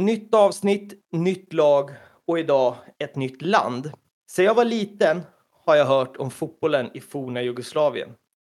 Nytt avsnitt, nytt lag och idag ett nytt land. Sen jag var liten har jag hört om fotbollen i forna Jugoslavien.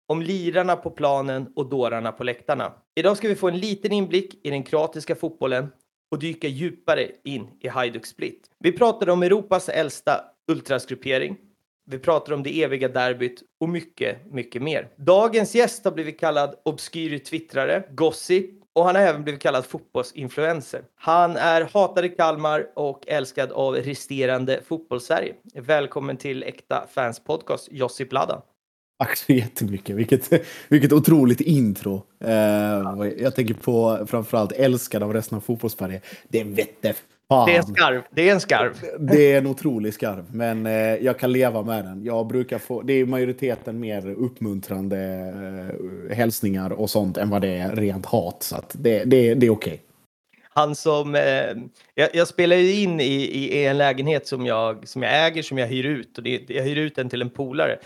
Om lirarna på planen och dårarna på läktarna. Idag ska vi få en liten inblick i den kroatiska fotbollen och dyka djupare in i Hajduk Split. Vi pratar om Europas äldsta ultrasgruppering. Vi pratar om det eviga derbyt och mycket, mycket mer. Dagens gäst har blivit kallad obskyr twittrare, gossip och han har även blivit kallad fotbollsinfluencer. Han är hatad i Kalmar och älskad av resterande fotbollssverige. Välkommen till Äkta Fans Podcast, Josip Ladan. Tack så jättemycket. Vilket, vilket otroligt intro. Uh, jag tänker på framförallt älskad av resten av fotbollssverige. Det vette fan. Det är en skarv. Det är en skarv. Det är en otrolig skarv, men uh, jag kan leva med den. Jag brukar få, det är majoriteten mer uppmuntrande uh, hälsningar och sånt än vad det är rent hat. Så det, det, det är okej. Okay. Han som, eh, jag, jag, spelar ju in i, i, en lägenhet som jag, som jag äger, som jag hyr ut. Och det, jag hyr ut den till en polare.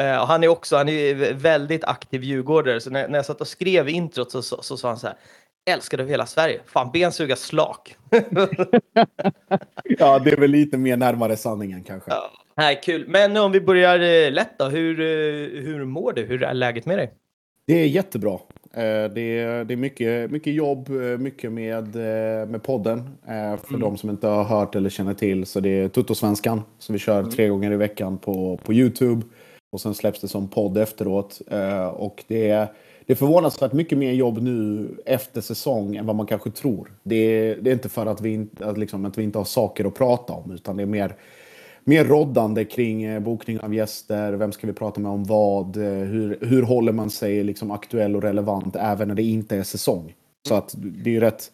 Uh, han är också han är väldigt aktiv djurgårdare, så när, när jag satt och skrev introt så, så, så sa han så här älskad av hela Sverige. Fan, bensuga slak. ja, det är väl lite mer närmare sanningen kanske. Ja, nej, kul. Men om vi börjar eh, lätt då. Hur, eh, hur mår du? Hur är läget med dig? Det är jättebra. Det är, det är mycket, mycket jobb, mycket med, med podden. För mm. de som inte har hört eller känner till så det är Tuttosvenskan som vi kör mm. tre gånger i veckan på, på Youtube. Och sen släpps det som podd efteråt. Och det är, det är förvånansvärt mycket mer jobb nu efter säsong än vad man kanske tror. Det är, det är inte för att vi, inte, att, liksom, att vi inte har saker att prata om, utan det är mer, mer roddande kring eh, bokning av gäster, vem ska vi prata med om vad, eh, hur, hur håller man sig liksom aktuell och relevant även när det inte är säsong. Så att det är ju rätt,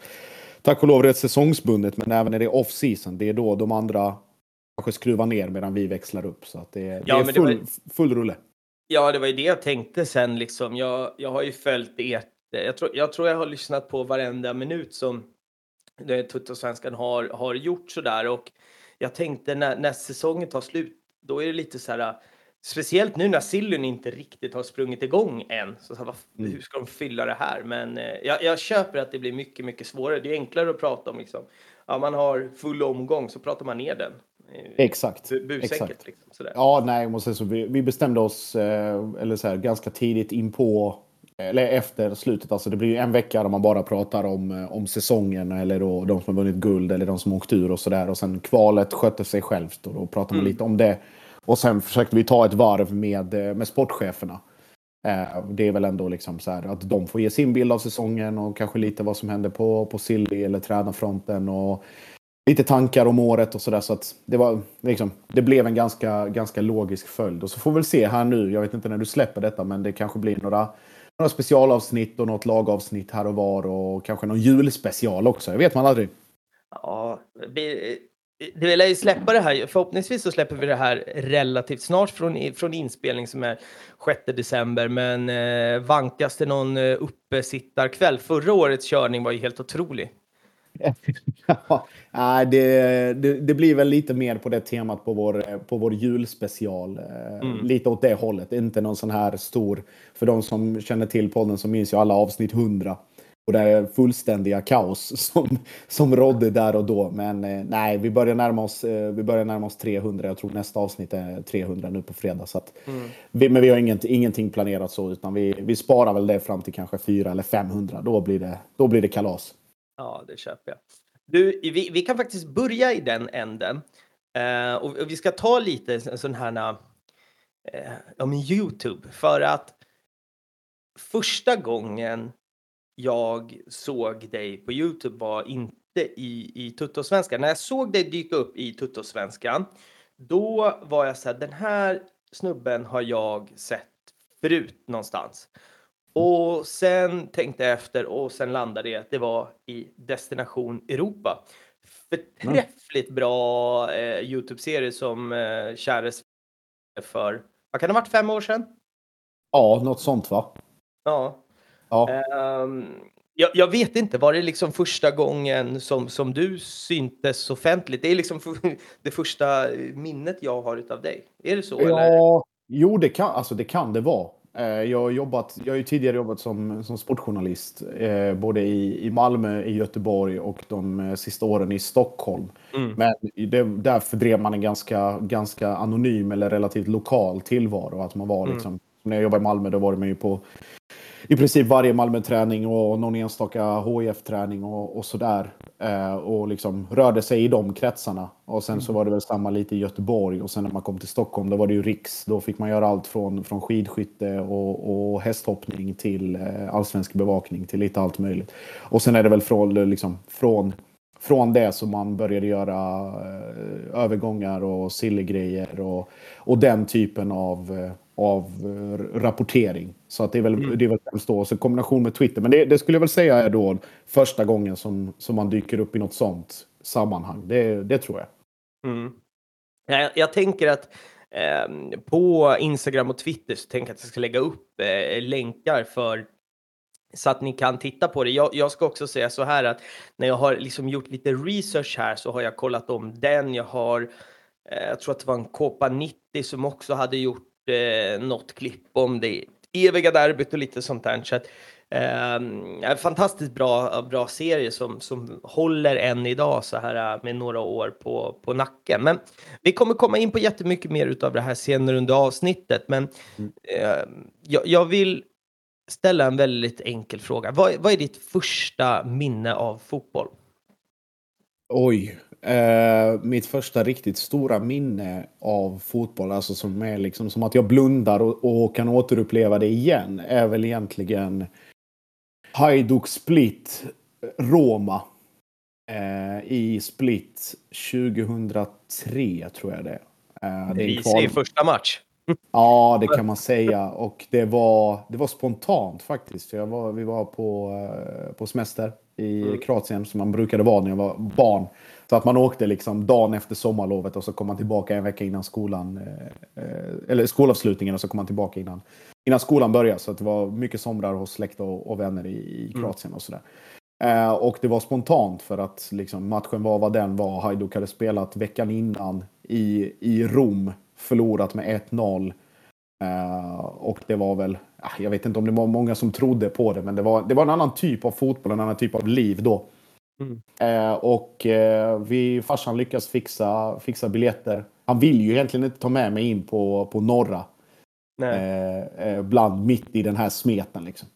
tack och lov rätt säsongsbundet, men även när det är off season, det är då de andra kanske skruva ner medan vi växlar upp. Så att det, det ja, är full, det var, full rulle. Ja, det var ju det jag tänkte sen. Liksom. Jag, jag har ju följt ert... Jag tror, jag tror jag har lyssnat på varenda minut som Tuttosvenskan har, har gjort sådär. Och jag tänkte när, när säsongen tar slut, då är det lite så här... Speciellt nu när Sillyn inte riktigt har sprungit igång än. Så, så här, mm. Hur ska de fylla det här? Men eh, jag, jag, köper att det blir mycket, mycket svårare. Det är enklare att prata om liksom. Ja, man har full omgång så pratar man ner den. Exakt. Exakt. Liksom, sådär. Ja, nej, måste så. Vi, vi bestämde oss eh, eller så här, ganska tidigt in på eller efter slutet. Alltså det blir ju en vecka där man bara pratar om, eh, om säsongen eller då de som har vunnit guld eller de som åkt ur och sådär. Och sen kvalet skötte sig självt och då pratar man mm. lite om det. Och sen försökte vi ta ett varv med, eh, med sportcheferna. Det är väl ändå liksom så här att de får ge sin bild av säsongen och kanske lite vad som händer på, på Silly eller tränarfronten. Och lite tankar om året och sådär. Så att det, var, liksom, det blev en ganska, ganska logisk följd. Och så får vi väl se här nu, jag vet inte när du släpper detta, men det kanske blir några, några specialavsnitt och något lagavsnitt här och var och kanske någon julspecial också. Det vet man aldrig. Ja, vi, det vill ju släppa det här. Förhoppningsvis så släpper vi det här relativt snart från, från inspelning som är 6 december. Men eh, vankas det någon eh, uppesittarkväll? Förra årets körning var ju helt otrolig ja, det, det, det, blir väl lite mer på det temat på vår, på vår julspecial. Eh, mm. Lite åt det hållet. Inte någon sån här stor... För de som känner till podden så minns ju alla avsnitt 100. Och det är fullständiga kaos som, som rådde där och då. Men eh, nej, vi börjar, närma oss, eh, vi börjar närma oss 300. Jag tror nästa avsnitt är 300 nu på fredag. Så att, mm. vi, men vi har inget, ingenting planerat så, utan vi, vi sparar väl det fram till kanske 400 eller 500. Då blir det, då blir det kalas. Ja, det köper jag. Du, vi, vi kan faktiskt börja i den änden. Uh, och, och, vi ska ta lite sån här uh, om Youtube. För att första gången jag såg dig på Youtube var inte i, i Tuttosvenskan. När jag såg dig dyka upp i Tuttosvenskan, då var jag så här, den här snubben har jag sett förut någonstans. Och sen tänkte jag efter och sen landade det att det var i Destination Europa. Förträffligt bra eh, Youtube-serie som eh, kärdes för, vad kan det ha varit, fem år sedan? Ja, något sånt va? Ja. ja. Um, jag, jag, vet inte, var det liksom första gången som, som du syntes offentligt? Det är liksom det första minnet jag har av dig. Är det så? Ja, eller? jo det kan, alltså det kan det vara. Eh, jag har, jobbat, jag har tidigare jobbat som, som sportjournalist, eh, både i, i Malmö, i Göteborg och de eh, sista åren i Stockholm. Mm. Men det, där fördrev man en ganska, ganska anonym eller relativt lokal tillvaro. Att man var mm. liksom, när jag jobbade i Malmö då var man ju på i princip varje Malmö-träning och någon enstaka HIF-träning och, och sådär. Eh, och liksom rörde sig i de kretsarna. Och sen så mm. var det väl samma lite i Göteborg och sen när man kom till Stockholm då var det ju Riks. Då fick man göra allt från, från skidskytte och, och hästhoppning till eh, allsvensk bevakning till lite allt möjligt. Och sen är det väl från, liksom, från från det som man började göra eh, övergångar och sillegrejer och, och den typen av, av eh, rapportering. Så att det är väl, mm. det är väl främst då, så kombination med Twitter. Men det, det, skulle jag väl säga är då första gången som, som man dyker upp i något sånt sammanhang. Det, det tror jag. Mm. Jag, jag tänker att eh, på Instagram och Twitter så tänker jag att jag ska lägga upp eh, länkar för så att ni kan titta på det. Jag, jag, ska också säga så här att när jag har liksom gjort lite research här så har jag kollat om den. Jag har, eh, jag tror att det var en Copa 90 som också hade gjort eh, något klipp om det eviga derbyt och lite sånt där. Så att, eh, fantastiskt bra, bra serie som, som håller än idag så här eh, med några år på, på nacken. Men vi kommer komma in på jättemycket mer av det här senare under avsnittet. Men mm. eh, jag, jag vill ställa en väldigt enkel fråga. Vad, vad är ditt första minne av fotboll? Oj. Eh, mitt första riktigt stora minne av fotboll, alltså som är liksom som att jag blundar och, och kan återuppleva det igen, är väl egentligen Hajduk Split Roma. Eh, I Split 2003 tror jag det är. Eh, det är en första match. Ja, det kan man säga. Och det var, det var spontant faktiskt. Jag var, vi var på, på semester i mm. Kroatien som man brukade vara när jag var barn. Så att man åkte liksom dagen efter sommarlovet och så kom man tillbaka en vecka innan skolan. Eh, eh, eller skolavslutningen och så kom man tillbaka innan, innan skolan började. Så det var mycket somrar hos släkt och, och vänner i, i mm. Kroatien och sådär. Eh, och det var spontant för att liksom, matchen var vad den var. Hajduk hade spelat veckan innan i, i Rom förlorat med 1-0. Uh, och det var väl, jag vet inte om det var många som trodde på det, men det var, det var en annan typ av fotboll, en annan typ av liv då. Mm. Uh, och uh, vi, farsan lyckas fixa, fixa biljetter. Han vill ju egentligen inte ta med mig in på, på norra. bland mitt i den här smeten liksom.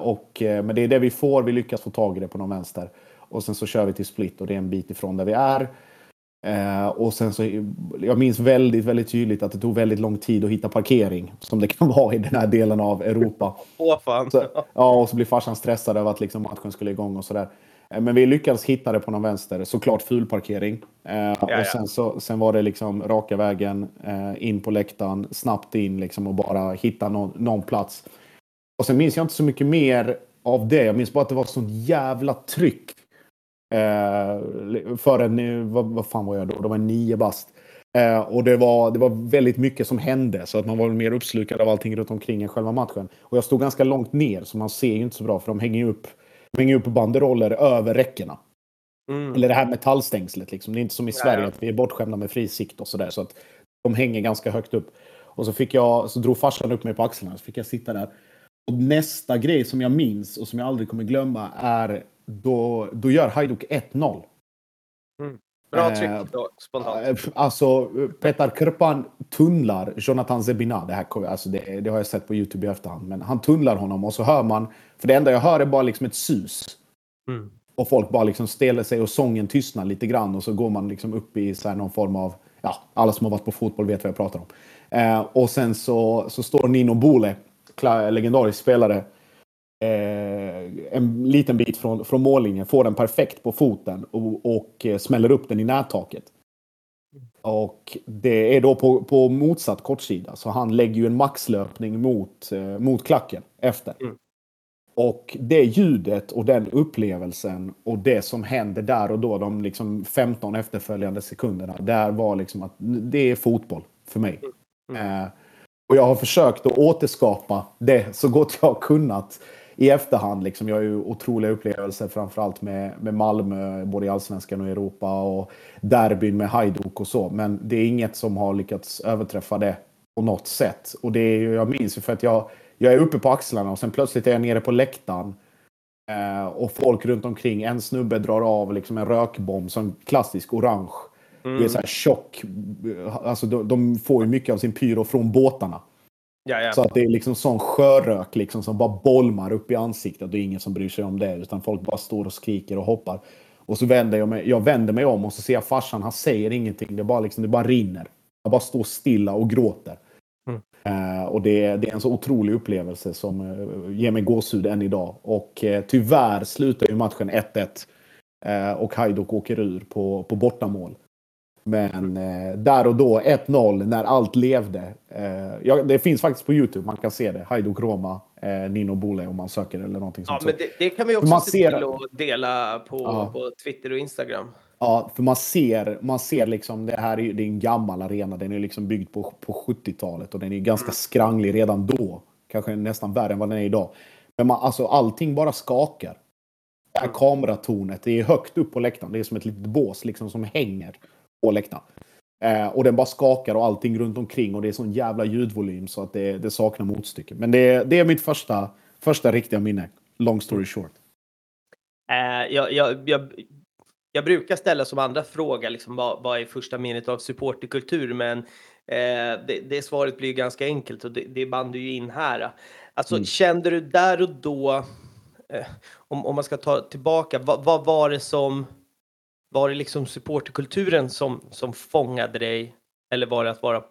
och, men det är det vi får, vi lyckas få tag i det på någon vänster. Och sen så kör vi till Split och det är en bit ifrån där vi är. Eh, och sen så, jag minns väldigt, väldigt tydligt att det tog väldigt lång tid att hitta parkering. Som det kan vara i den här delen av Europa. Åh fan. Så, ja, och så blir farsan stressad över att liksom matchen skulle igång och sådär. Eh, men vi lyckades hitta det på någon vänster. Såklart fulparkering. Eh, och sen, så, sen var det liksom raka vägen eh, in på läktaren, snabbt in liksom och bara hitta någon, någon plats. Och sen minns jag inte så mycket mer av det. Jag minns bara att det var sånt jävla tryck Eh, för en, vad, vad fan var jag då? Det var nio bast. Eh, och det var, det var väldigt mycket som hände så att man var mer uppslukad av allting runt omkring än själva matchen. Och jag stod ganska långt ner så man ser ju inte så bra för de hänger ju upp, hänger upp banderoller över räckena. Mm. Eller det här metallstängslet liksom. Det är inte som i Sverige ja. att vi är bortskämda med fri sikt och sådär. Så att de hänger ganska högt upp. Och så fick jag, så drog farsan upp mig på axlarna så fick jag sitta där. Och nästa grej som jag minns och som jag aldrig kommer glömma är då, då gör Hajduk 1-0. Mm. Bra tryck då, spontant. Eh, alltså, Petar Krpan tunnlar Jonathan Zebina. Det, här, alltså det, det, har jag sett på YouTube i efterhand. Men han tunnlar honom och så hör man... För det enda jag hör är bara liksom ett sus. Mm. Och folk bara liksom ställer sig och sången tystnar lite grann. Och så går man liksom upp i så någon form av... Ja, alla som har varit på fotboll vet vad jag pratar om. Eh, och sen så, så står Nino Bole, legendarisk spelare, eh, en liten bit från, från mållinjen, får den perfekt på foten och, och eh, smäller upp den i nättaket. Och det är då på, på motsatt kortsida, så han lägger ju en maxlöpning mot, eh, mot klacken efter. Mm. Och det ljudet och den upplevelsen och det som händer där och då, de liksom 15 efterföljande sekunderna, där var liksom att det är fotboll för mig. Mm. Mm. Eh, och jag har försökt att återskapa det så gott jag har kunnat i efterhand. Liksom, jag har ju otroliga upplevelser framförallt med, med Malmö, både i Allsvenskan och Europa och derbyn med Hajduk och så. Men det är inget som har lyckats överträffa det på något sätt. Och det är, jag minns ju för att jag, jag är uppe på axlarna och sen plötsligt är jag nere på läktaren. Eh, och folk runt omkring. En snubbe drar av liksom en rökbomb som klassisk orange. Mm. Det är så här tjock. Alltså de, de, får ju mycket av sin pyro från båtarna. Ja, ja. Så att det är liksom sån sjörök liksom som bara bolmar upp i ansiktet. Det är ingen som bryr sig om det. Utan folk bara står och skriker och hoppar. Och så vänder jag mig, jag vänder mig om och så ser jag farsan. Han säger ingenting. Det bara, liksom, det bara rinner. Jag bara står stilla och gråter. Mm. Uh, och det, det, är en så otrolig upplevelse som uh, ger mig gåshud än idag. Och uh, tyvärr slutar ju matchen 1-1. och Hajduk åker ur på, på bortamål. Men där och då, 1-0, när allt levde. Eh, ja, det finns faktiskt på YouTube, man kan se det. Hajduk Roma, eh, Nino Bole om man söker eller någonting ja, sånt. Men det, det kan vi också man se ser... till att dela på, ja. på Twitter och Instagram. Ja, för man ser, man ser liksom, det här är, det är en gammal arena. Den är liksom byggd på, på 70-talet och den är ganska mm. skranglig redan då. Kanske nästan värre än vad den är idag. Men man, alltså allting bara skakar. Det här mm. kameratornet, det är högt upp på läktaren. Det är som ett litet bås liksom som hänger på läktaren. Eh, och den bara skakar och allting runt omkring och det är sån jävla ljudvolym så att det, det saknar motstycke. Men det, det är mitt första, första riktiga minne. Long story short. Eh, jag, jag, jag, jag, brukar ställa som andra fråga liksom, vad, vad är första minnet av supporterkultur? Men eh, det, det, svaret blir ganska enkelt och det, det band du ju in här. Alltså, mm. Kände du där och då, eh, om, om man ska ta tillbaka, vad, vad var det som var det liksom supporterkulturen som, som fångade dig? Eller var det att vara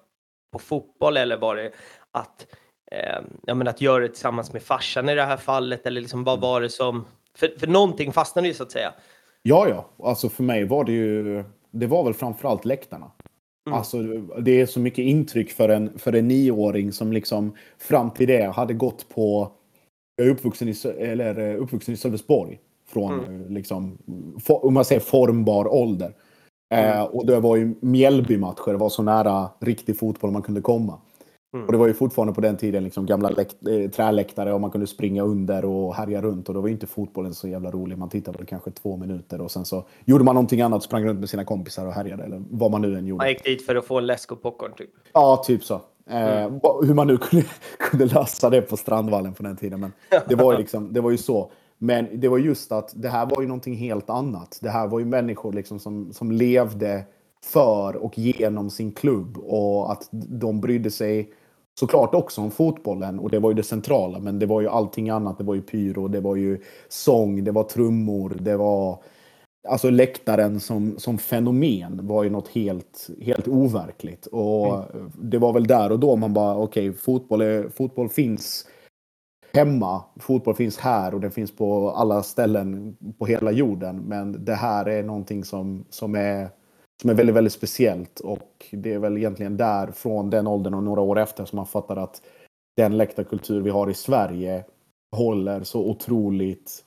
på fotboll eller var det att, eh, ja, men att göra det tillsammans med farsan i det här fallet? Eller liksom, vad var det som... För, för någonting fastnade ju så att säga. Ja, ja. Alltså för mig var det ju... Det var väl framförallt läktarna. Mm. Alltså, det är så mycket intryck för en, för en nioåring som liksom fram till det hade gått på... Jag är uppvuxen i, eller, eh, uppvuxen i Sölvesborg från mm. liksom, for, om man säger formbar ålder. Mm. Eh, och det var ju Mjällby-matcher, det var så nära riktig fotboll man kunde komma. Mm. Och det var ju fortfarande på den tiden liksom gamla läkt, äh, träläktare och man kunde springa under och härja runt. Och då var ju inte fotbollen så jävla rolig. Man tittade väl kanske två minuter och sen så gjorde man någonting annat, sprang runt med sina kompisar och härjade eller vad man nu än gjorde. Man gick dit för att få en läsk och popcorn typ? Ja, typ så. Eh, mm. Hur man nu kunde, kunde lösa det på Strandvallen på den tiden. Men det var ju, liksom, det var ju så. Men det var just att det här var ju någonting helt annat. Det här var ju människor liksom som, som levde för och genom sin klubb och att de brydde sig såklart också om fotbollen och det var ju det centrala. Men det var ju allting annat. Det var ju pyro, det var ju sång, det var trummor, det var Alltså läktaren som, som fenomen var ju något helt, helt overkligt. Och mm. det var väl där och då man bara, okej, okay, fotboll, fotboll finns hemma. Fotboll finns här och den finns på alla ställen på hela jorden. Men det här är någonting som, som, är, som är väldigt, väldigt speciellt. Och det är väl egentligen där, från den åldern och några år efter, som man fattar att den läktarkultur vi har i Sverige håller så otroligt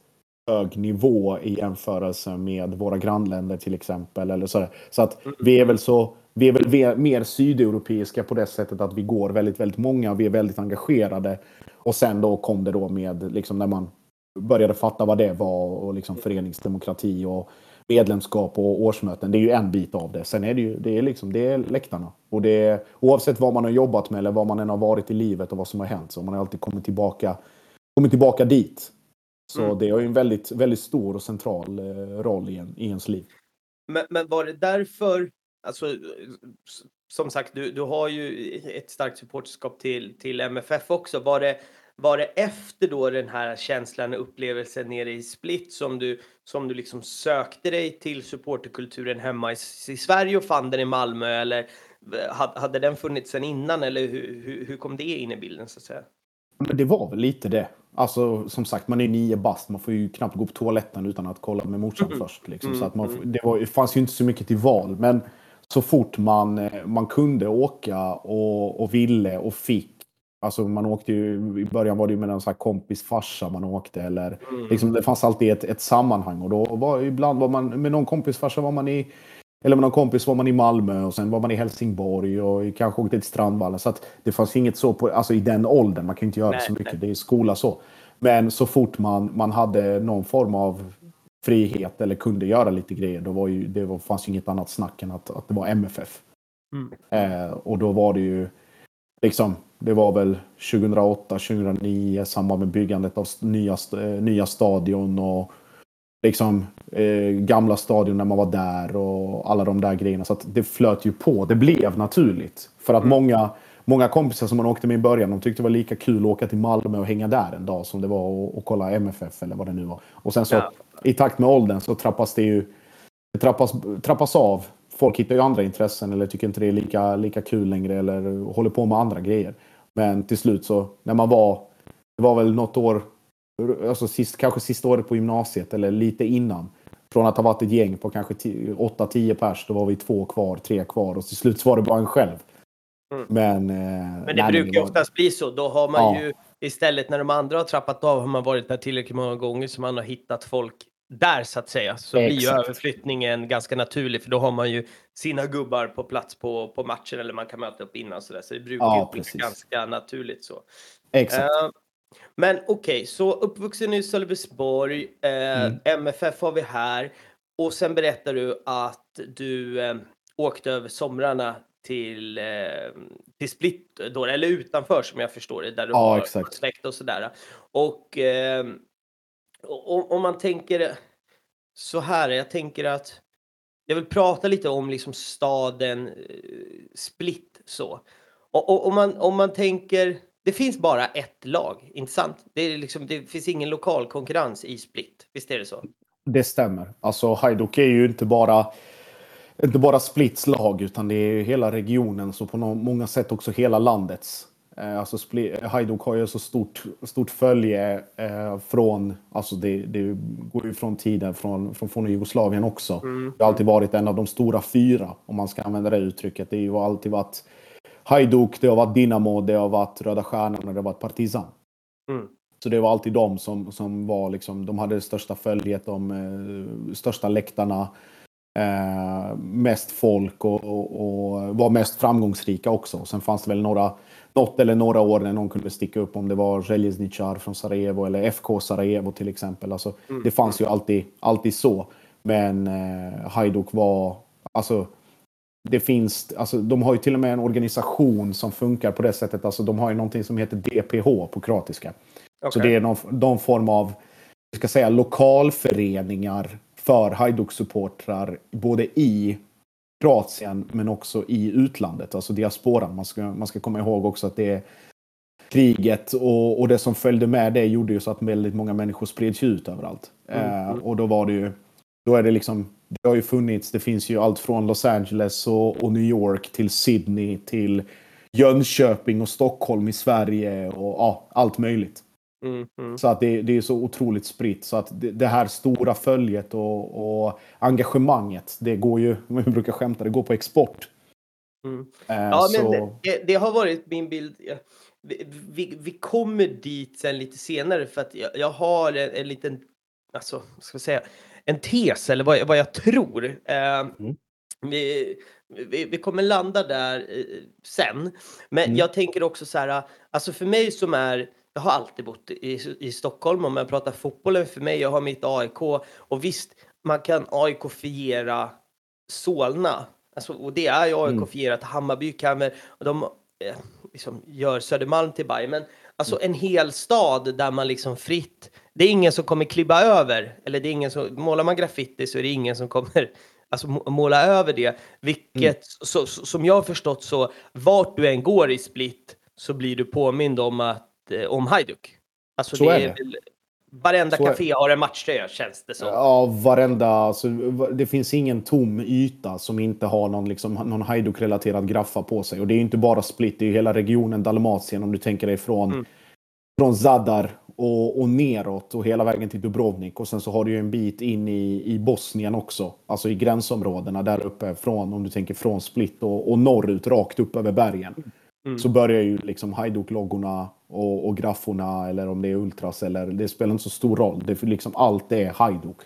hög nivå i jämförelse med våra grannländer till exempel. Eller så, så att vi är väl så vi är väl mer sydeuropeiska på det sättet att vi går väldigt, väldigt många. och Vi är väldigt engagerade. Och sen då kom det då med liksom när man började fatta vad det var och liksom föreningsdemokrati och medlemskap och årsmöten. Det är ju en bit av det. Sen är det ju det är liksom, det är läktarna. Och det är, oavsett vad man har jobbat med eller vad man än har varit i livet och vad som har hänt så man har alltid kommit tillbaka, kommit tillbaka dit. Så mm. det har ju en väldigt, väldigt stor och central eh, roll i, en, i ens liv. Men, men var det därför alltså, som sagt, du, du har ju ett starkt supporterskap till, till MFF också. Var det, var det efter då den här känslan och upplevelsen nere i Split som du, som du liksom sökte dig till supporterkulturen hemma i, i Sverige och fann den i Malmö? Eller hade den funnits sen innan eller hur, hur, hur kom det in i bilden så att säga? Men det var väl lite det. Alltså som sagt, man är nio bast. Man får ju knappt gå på toaletten utan att kolla med morsan mm. först. Liksom. Mm. Så att man, mm. det, var, det fanns ju inte så mycket till val. Men så fort man, eh, man kunde åka och, och ville och fick. Alltså man åkte ju, i början var det ju med någon här kompis farsa man åkte eller mm. liksom, det fanns alltid ett, ett sammanhang och då var ibland var man med någon kompis farsa var man i eller med någon kompis var man i Malmö och sen var man i Helsingborg och kanske åkte till Strandvallen. Så att det fanns inget så på, alltså i den åldern, man kan inte göra nej, så mycket, nej. det är skola så. Men så fort man, man hade någon form av frihet eller kunde göra lite grejer, då var ju, det var, fanns ju inget annat snack än att, att det var MFF. Mm. Eh, och då var det ju liksom, det var väl 2008, 2009 i samband med byggandet av nya, nya stadion och liksom eh, gamla stadion när man var där och alla de där grejerna. Så det flöt ju på. Det blev naturligt. För att mm. många, många kompisar som man åkte med i början, de tyckte det var lika kul att åka till Malmö och hänga där en dag som det var att kolla MFF eller vad det nu var. Och sen så ja. I takt med åldern så trappas det ju det trappas, trappas av. Folk hittar ju andra intressen eller tycker inte det är lika, lika kul längre eller håller på med andra grejer. Men till slut så när man var, det var väl något år alltså sist, kanske sista året på gymnasiet eller lite innan. Från att ha varit ett gäng på kanske 8-10 pers, då var vi två kvar, tre kvar och till slut så var det bara en själv. Mm. Men, eh, men det nej, brukar ju oftast bli så. Då har man ja. ju istället när de andra har trappat av har man varit där tillräckligt många gånger så man har hittat folk där så att säga. Så Exakt. blir ju överflyttningen ganska naturlig för då har man ju sina gubbar på plats på, på matchen eller man kan möta upp innan så där. Så det brukar ja, ju bli ganska naturligt så. Exakt. Uh, men okej, okay, så uppvuxen i Sölvesborg, eh, mm. MFF har vi här och sen berättar du att du eh, åkte över somrarna till, till Split, då, eller utanför som jag förstår det, där du ja, har exakt. släkt och sådär. Och eh, om man tänker så här, jag tänker att jag vill prata lite om liksom staden eh, Split så. Och, och om, man, om man tänker det finns bara ett lag, inte sant? Det, är liksom, det finns ingen lokal konkurrens i Split. Visst är det så? Det stämmer. Alltså Hajduk är ju inte bara, inte bara Splits lag utan det är hela regionens och på många sätt också hela landets. Eh, alltså Hajduk har ju så stort, stort följe eh, från, alltså det, det, går ju från tiden från, från forna Jugoslavien också. Mm. Det har alltid varit en av de stora fyra, om man ska använda det uttrycket. Det har alltid varit Hajduk, det har varit Dinamo, det har varit Röda Stjärnan och det har varit Partizan. Mm. Så det var alltid de som, som var liksom, de hade det största följet, de eh, största läktarna, eh, mest folk och, och, och, var mest framgångsrika också. Sen fanns det väl några, något eller några år när någon kunde sticka upp om det var Željezničar från Sarajevo eller FK Sarajevo till exempel. Alltså, mm. Det fanns ju alltid, alltid så. Men eh, Hajduk var, alltså det finns, alltså, de har ju till och med en organisation som funkar på det sättet. Alltså, de har ju någonting som heter DPH på kroatiska. Okay. Så det är någon, någon form av ska säga, lokalföreningar för Hajduk-supportrar både i Kroatien men också i utlandet, alltså diasporan. Man ska, man ska komma ihåg också att det är kriget och, och det som följde med det gjorde ju så att väldigt många människor spreds ut överallt. Mm. Eh, och då var det ju, då är det liksom det har ju funnits, det finns ju allt från Los Angeles och, och, New York till Sydney till Jönköping och Stockholm i Sverige och ja, allt möjligt. Mm, mm. Så att det, det, är så otroligt spritt. Så att det, det här stora följet och, och, engagemanget, det går ju, vi brukar skämta, det går på export. Mm. Äh, ja, så... men det, det, har varit min bild. Vi, vi, vi, kommer dit sen lite senare för att jag, jag har en, en liten, alltså, ska jag säga, en tes eller vad, vad jag tror. Mm. vi, vi, vi, kommer landa där eh, sen. Men mm. jag tänker också så här, alltså för mig som är jag har alltid bott i, i Stockholm om jag pratar fotbollen för mig. Jag har mitt AIK och visst, man kan AIK-fiera Solna. Alltså, och det är ju AIK-fierat. Mm. Hammarby kan väl, och de eh, liksom gör Södermalm till Bayern. Men alltså mm. en hel stad där man liksom fritt det är ingen som kommer klibba över. Eller det är ingen som, målar man graffiti så är det ingen som kommer alltså, måla över det. Vilket, mm. så, så, som jag har förstått så, vart du än går i Split så blir du påmind om, att, om Hajduk. Alltså så det är, är det. Varenda så café har en matchtröja känns det som. Ja, varenda. Alltså, det finns ingen tom yta som inte har någon, liksom, någon Hajduk-relaterad graffa på sig. Och det är inte bara Split, det är hela regionen Dalmatien om du tänker dig från, mm. från Zadar och, och neråt och hela vägen till Dubrovnik. Och sen så har du ju en bit in i, i Bosnien också. Alltså i gränsområdena där uppe från, om du tänker från Split och, och norrut, rakt upp över bergen. Mm. Så börjar ju liksom Hajduk-loggorna och, och grafforna eller om det är Ultras eller det spelar inte så stor roll. Det är liksom allt är Hajduk.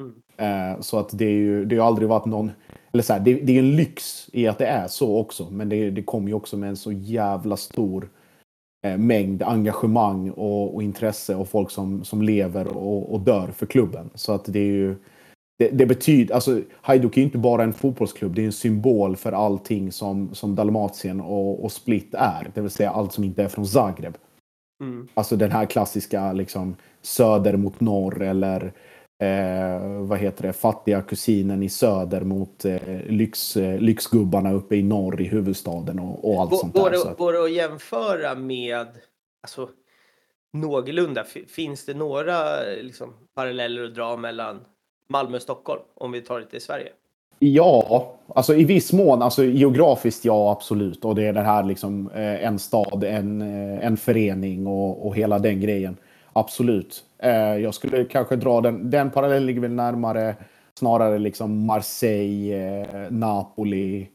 Mm. Eh, så att det är ju, det har aldrig varit någon, eller så här, det, det, är en lyx i att det är så också. Men det, det kommer ju också med en så jävla stor Eh, mängd engagemang och, och, intresse och folk som, som lever och, och, dör för klubben. Så att det är ju det, det, betyder, alltså Hajduk är inte bara en fotbollsklubb, det är en symbol för allting som, som Dalmatien och, och Split är. Det vill säga allt som inte är från Zagreb. Mm. Alltså den här klassiska liksom söder mot norr eller eh, vad heter det, fattiga kusinen i söder mot eh, lyx, eh, lyxgubbarna uppe i norr i huvudstaden och, och allt går, sånt där. Det, går det att jämföra med, alltså någorlunda, finns det några liksom, paralleller att dra mellan Malmö och Stockholm om vi tar det till Sverige? Ja, alltså i viss mån. Alltså geografiskt ja, absolut. Och det är det här liksom eh, en stad, en, eh, en förening och, och hela den grejen. Absolut. Eh, jag skulle kanske dra den, den parallellen ligger väl närmare snarare liksom Marseille, eh, Napoli,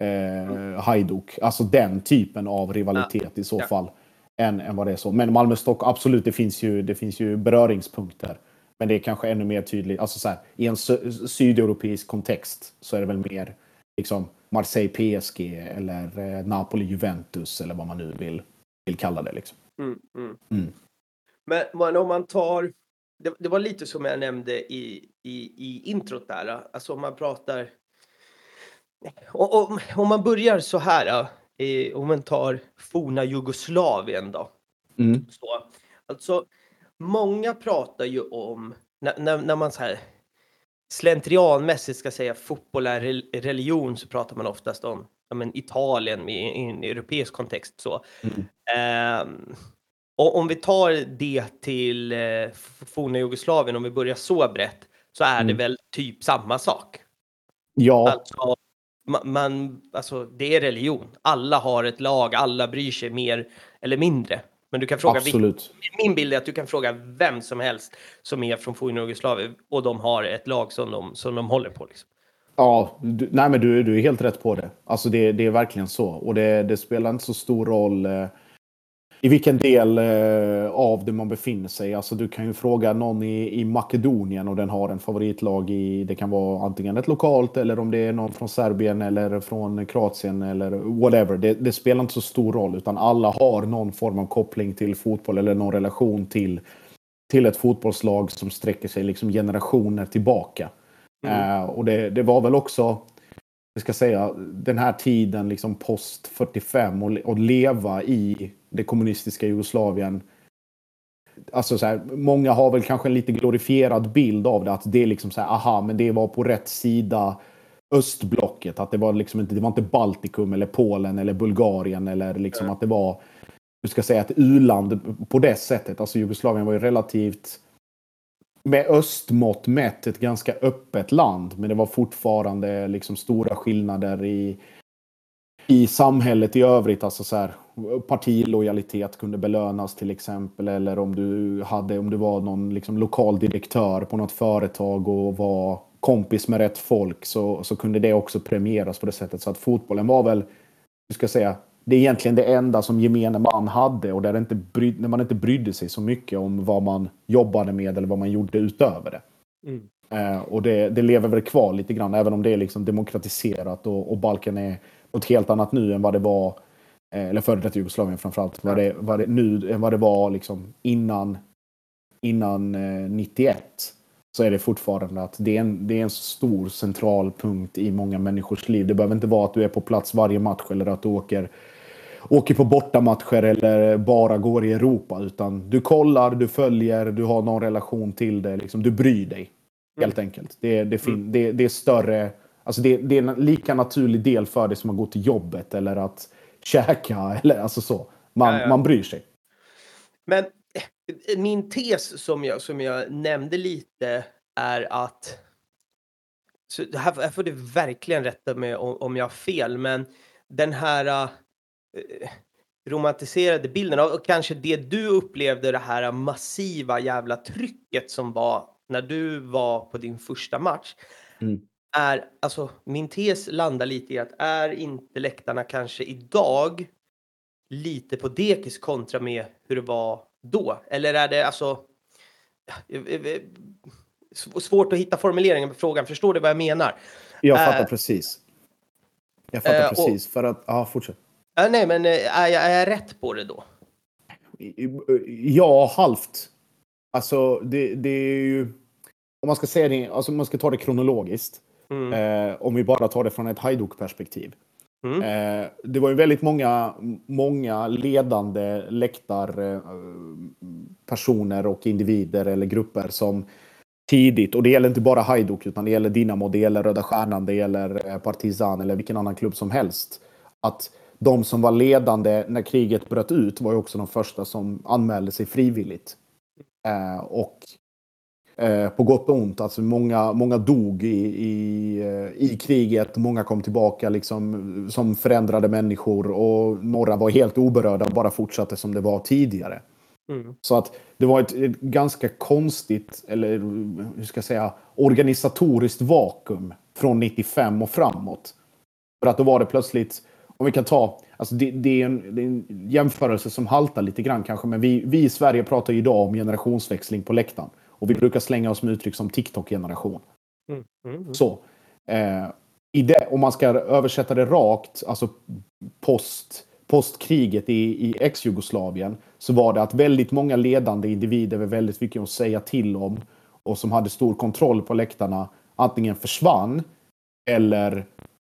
eh, Hajduk. Alltså den typen av rivalitet ja. i så ja. fall. Än, än vad det är så. Men Malmö-Stockholm, absolut, det finns, ju, det finns ju beröringspunkter. Men det är kanske ännu mer tydligt. Alltså så här, I en sydeuropeisk kontext så är det väl mer liksom Marseille PSG eller eh, Napoli Juventus eller vad man nu vill, vill kalla det. Liksom. Mm, mm. Mm. Men, men, om man tar, det, det, var lite som jag nämnde i, i, i introt där, alltså om man pratar, om, om man börjar så här, eh, om man tar forna Jugoslavien då. Mm. Så, alltså, många pratar ju om, när, när, när man så här slentrianmässigt ska säga fotboll är religion så pratar man oftast om ja, men Italien i, i en europeisk kontext. Så. Mm. Um, och om vi tar det till eh, forna Jugoslavien, om vi börjar så brett, så är mm. det väl typ samma sak. Ja. Alltså, man, man, alltså, det är religion. Alla har ett lag, alla bryr sig mer eller mindre. Men du kan fråga, Absolut. min bild är att du kan fråga vem som helst som är från forna Jugoslavien och de har ett lag som de, som de håller på. Liksom. Ja, du, nej men du, du är helt rätt på det. Alltså det, det är verkligen så. Och det, det spelar inte så stor roll eh, i vilken del eh, av det man befinner sig. Alltså du kan ju fråga någon i, i Makedonien och den har en favoritlag i, det kan vara antingen ett lokalt eller om det är någon från Serbien eller från Kroatien eller whatever. Det, det spelar inte så stor roll utan alla har någon form av koppling till fotboll eller någon relation till, till ett fotbollslag som sträcker sig liksom generationer tillbaka. Mm. Uh, och det, det var väl också jag ska säga, den här tiden liksom post 45 och, och leva i det kommunistiska Jugoslavien. Alltså så här, många har väl kanske en lite glorifierad bild av det. Att det är liksom så här, aha, men det var på rätt sida östblocket. Att det var liksom inte, det var inte Baltikum eller Polen eller Bulgarien eller liksom mm. att det var, du ska säga ett u-land på det sättet. Alltså Jugoslavien var ju relativt med östmått mätt ett ganska öppet land. Men det var fortfarande liksom stora skillnader i, i samhället i övrigt. Alltså så här, partilojalitet kunde belönas till exempel. Eller om du, hade, om du var någon liksom lokal direktör på något företag och var kompis med rätt folk så, så kunde det också premieras på det sättet. Så att fotbollen var väl, hur ska jag säga, det är egentligen det enda som gemene man hade och där, inte bryd, när man inte brydde sig så mycket om vad man jobbade med eller vad man gjorde utöver det. Mm. Eh, och det, det, lever väl kvar lite grann, även om det är liksom demokratiserat och, och Balkan är något helt annat nu än vad det var, eh, eller före detta Jugoslavien framförallt, vad det, vad det, nu än vad det var liksom innan, innan eh, 91 så är det fortfarande att det är, en, det är en stor central punkt i många människors liv. Det behöver inte vara att du är på plats varje match eller att du åker, åker på bortamatcher eller bara går i Europa. Utan du kollar, du följer, du har någon relation till det. Liksom, du bryr dig. Helt mm. enkelt. Det, det, fin, det, det är större... Alltså det, det, är en lika naturlig del för dig som att gå till jobbet eller att käka. Eller, alltså så. Man, ja, ja. man bryr sig. Men min tes som jag, som jag nämnde lite är att så här, här får du verkligen rätta mig om, om jag har fel, men den här uh, romantiserade bilden av och kanske det du upplevde det här massiva jävla trycket som var när du var på din första match. Mm. Är alltså min tes landar lite i att är inte läktarna kanske idag lite på dekis kontra med hur det var då? Eller är det alltså eh, eh, eh, svårt att hitta formuleringen på frågan. Förstår du vad jag menar? Jag fattar äh, precis. Jag fattar äh, precis. Och, för att, ja, fortsätt. Äh, nej, men är jag, är jag rätt på det då? Ja, halvt. Alltså, det, det är ju... om man ska säga det, alltså om man ska ta det kronologiskt. Mm. Eh, om vi bara tar det från ett Hajduk-perspektiv. Mm. Eh, det var ju väldigt många, många ledande läktarpersoner och individer eller grupper som tidigt, och det gäller inte bara Hajduk utan det gäller Dinamo, det gäller Röda Stjärnan, det gäller eh, Partizan eller vilken annan klubb som helst. Att de som var ledande när kriget bröt ut var ju också de första som anmälde sig frivilligt. Eh, och eh, på gott och ont, alltså många, många dog i, i, eh, i kriget, många kom tillbaka liksom, som förändrade människor och några var helt oberörda och bara fortsatte som det var tidigare. Mm. Så att det var ett, ett, ganska konstigt, eller hur ska jag säga, organisatoriskt vakuum från 95 och framåt. För att då var det plötsligt, om vi kan ta, alltså det, det, är en, det, är en, jämförelse som haltar lite grann kanske, men vi, vi i Sverige pratar ju idag om generationsväxling på läktaren. Och vi brukar slänga oss med uttryck som TikTok-generation. Mm. Mm. mm. Så. Eh, i det, om man ska översätta det rakt, alltså post postkriget i, i ex-Jugoslavien så var det att väldigt många ledande individer med väldigt mycket att säga till om och som hade stor kontroll på läktarna antingen försvann eller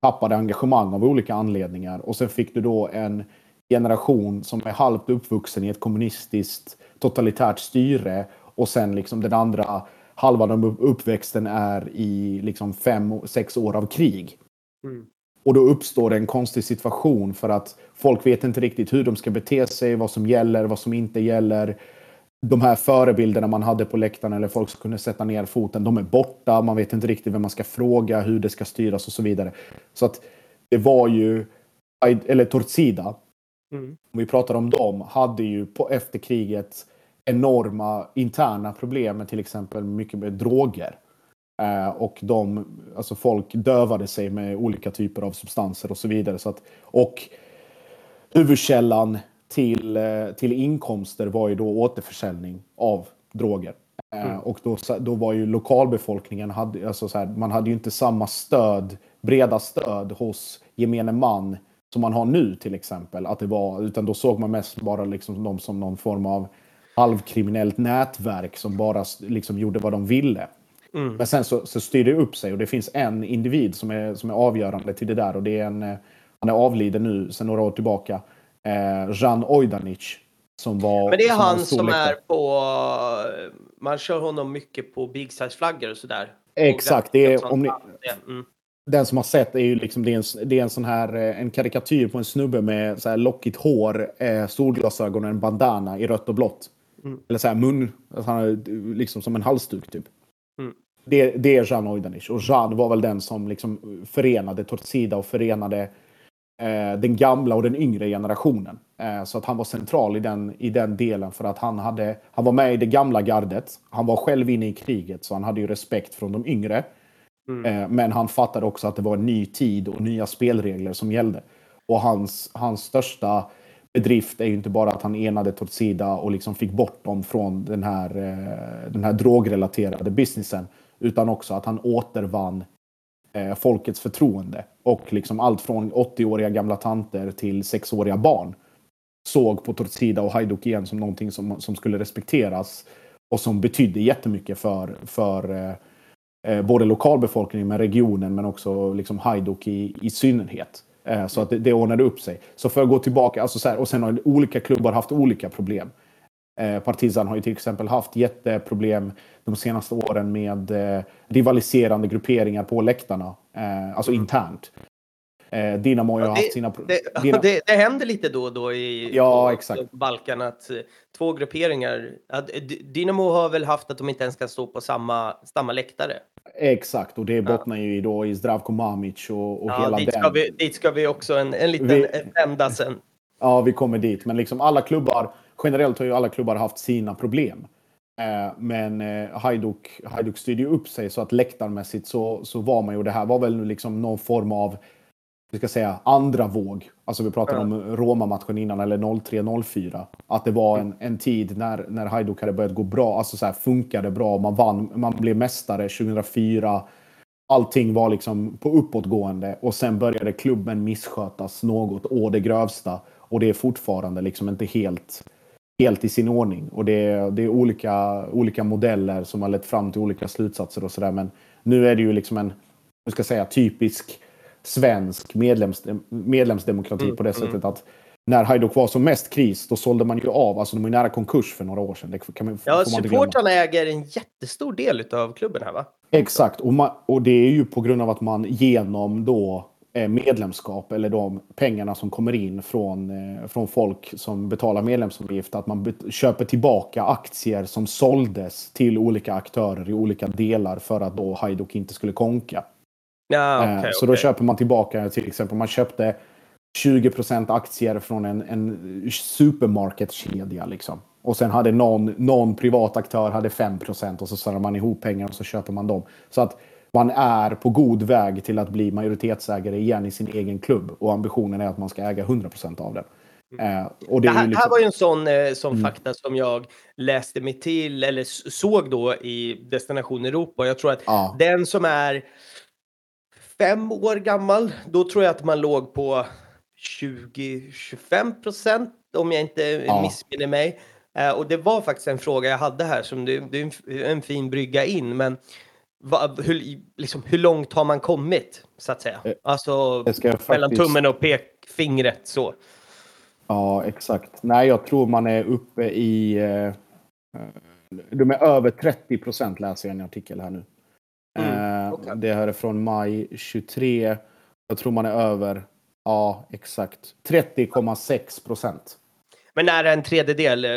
tappade engagemang av olika anledningar. Och sen fick du då en generation som är halvt uppvuxen i ett kommunistiskt totalitärt styre och sen liksom den andra halvan av uppväxten är i liksom fem, sex år av krig. Mm. Och då uppstår det en konstig situation för att folk vet inte riktigt hur de ska bete sig, vad som gäller, vad som inte gäller. De här förebilderna man hade på läktaren eller folk som kunde sätta ner foten, de är borta. Man vet inte riktigt vem man ska fråga, hur det ska styras och så vidare. Så att det var ju, eller Torcida, mm. om vi pratar om dem, hade ju på efterkriget enorma interna problem med till exempel mycket med droger. Eh, och de, alltså folk dövade sig med olika typer av substanser och så vidare. Så att, och huvudkällan till, eh, till inkomster var ju då återförsäljning av droger. Eh, mm. Och då, då var ju lokalbefolkningen, hade, alltså så här, man hade ju inte samma stöd, breda stöd hos gemene man som man har nu till exempel. Att det var, utan då såg man mest bara liksom dem som någon form av halvkriminellt nätverk som bara liksom gjorde vad de ville. Mm. Men sen så, så styr det upp sig och det finns en individ som är, som är avgörande till det där och det är en, eh, han är avliden nu sedan några år tillbaka. Eh, Jan Ojdanic. Som var, Men det är han som är på, man kör honom mycket på big size flaggor och sådär. Exakt, det är, om ni, mm. den som har sett är ju liksom, det är en, det är en sån här, eh, en karikatyr på en snubbe med så här lockigt hår, eh, solglasögon och en bandana i rött och blått. Mm. Eller så här mun, alltså, liksom som en halsduk typ. Mm. Det, det är Jean Ojdanic. Och Jean var väl den som liksom förenade Tortsida och förenade eh, den gamla och den yngre generationen. Eh, så att han var central i den, i den delen för att han, hade, han var med i det gamla gardet. Han var själv inne i kriget så han hade ju respekt från de yngre. Mm. Eh, men han fattade också att det var en ny tid och nya spelregler som gällde. Och hans, hans största bedrift är ju inte bara att han enade Tortsida och liksom fick bort dem från den här, eh, den här drogrelaterade businessen. Utan också att han återvann eh, folkets förtroende. Och liksom allt från 80-åriga gamla tanter till 6-åriga barn såg på Tortida och Hajduk igen som någonting som, som skulle respekteras och som betydde jättemycket för, för eh, eh, både lokalbefolkningen men regionen men också liksom Hajduk i, i synnerhet. Eh, så att det, det ordnade upp sig. Så för att gå tillbaka, alltså så här, och sen har olika klubbar haft olika problem. Eh, Partizan har ju till exempel haft jätteproblem de senaste åren med eh, rivaliserande grupperingar på läktarna. Eh, alltså mm. internt. Dinamo har ju haft sina... Det, det, det händer lite då och då i ja. Balkan att två grupperingar... Att, Dynamo har väl haft att de inte ens kan stå på samma, samma läktare. Exakt, och det bottnar ja. ju då i Zdravko Mamic och, och ja, hela dit den. Ska vi, dit ska vi också en, en liten vända sen. Ja, vi kommer dit. Men liksom alla klubbar, generellt har ju alla klubbar haft sina problem. Eh, men eh, Hajduk, Hajduk styrde ju upp sig så att läktarmässigt så, så var man ju, det här var väl liksom någon form av vi ska säga andra våg. Alltså vi pratade mm. om Roma-matchen innan, eller 03-04. Att det var en, en tid när, när Hajduk hade börjat gå bra, alltså så här, funkade bra. Man vann, man blev mästare 2004. Allting var liksom på uppåtgående och sen började klubben misskötas något å det grövsta. Och det är fortfarande liksom inte helt, helt i sin ordning. Och det är, det är olika, olika modeller som har lett fram till olika slutsatser och sådär. Men nu är det ju liksom en, hur ska jag säga, typisk svensk medlems, medlemsdemokrati mm, på det mm. sättet att när Hajduk var som mest kris, då sålde man ju av. Alltså de var nära konkurs för några år sedan. Det kan man, ja, supportrarna äger en jättestor del av klubben här va? Exakt, och, man, och det är ju på grund av att man genom då medlemskap eller de pengarna som kommer in från, eh, från folk som betalar medlemsavgift, att man köper tillbaka aktier som såldes till olika aktörer i olika delar för att då Hajduk inte skulle konka. Ja, okay, så okay. då köper man tillbaka till exempel, man köpte 20% aktier från en, en supermarketkedja. Liksom. Och sen hade någon, någon privat aktör hade 5% och så samlar man ihop pengar och så köper man dem. Så att man är på god väg till att bli majoritetsägare igen i sin egen klubb. Och ambitionen är att man ska äga 100% av den. Eh, och det, det här, liksom... här, var ju en sån, eh, sån mm. fakta som jag läste mig till eller såg då i Destination Europa. Jag tror att ja. den som är fem år gammal, då tror jag att man låg på 20-25 procent om jag inte ja. missminner mig. Uh, och det var faktiskt en fråga jag hade här som det, det är en, en fin brygga in, men va, hur, liksom, hur långt har man kommit så att säga? Eh, alltså faktiskt... mellan tummen och pekfingret så. Ja, exakt. Nej, jag tror man är uppe i... Eh, de är över 30 procent läser jag en artikel här nu. Mm, eh, okay. Det här är från maj 23. Jag tror man är över Ja, exakt. 30,6 procent. Men nära en tredjedel eh,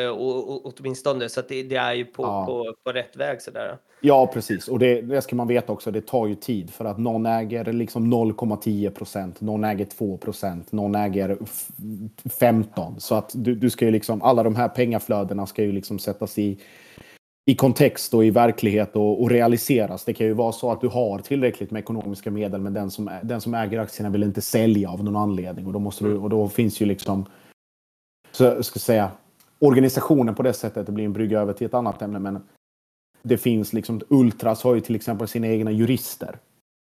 åtminstone, så det, det, är ju på, ja. på, på rätt väg. Sådär. Ja, precis. Och det, det ska man veta också, det tar ju tid för att någon äger liksom 0,10 procent, någon äger 2 procent, någon äger 15. Så att du, du ska ju liksom, alla de här pengaflödena ska ju liksom sättas i, i kontext och i verklighet och, och, realiseras. Det kan ju vara så att du har tillräckligt med ekonomiska medel men den som, den som äger aktierna vill inte sälja av någon anledning och då, måste du, och då finns ju liksom så jag ska säga organisationen på det sättet, det blir en brygga över till ett annat ämne men det finns liksom, Ultras har ju till exempel sina egna jurister.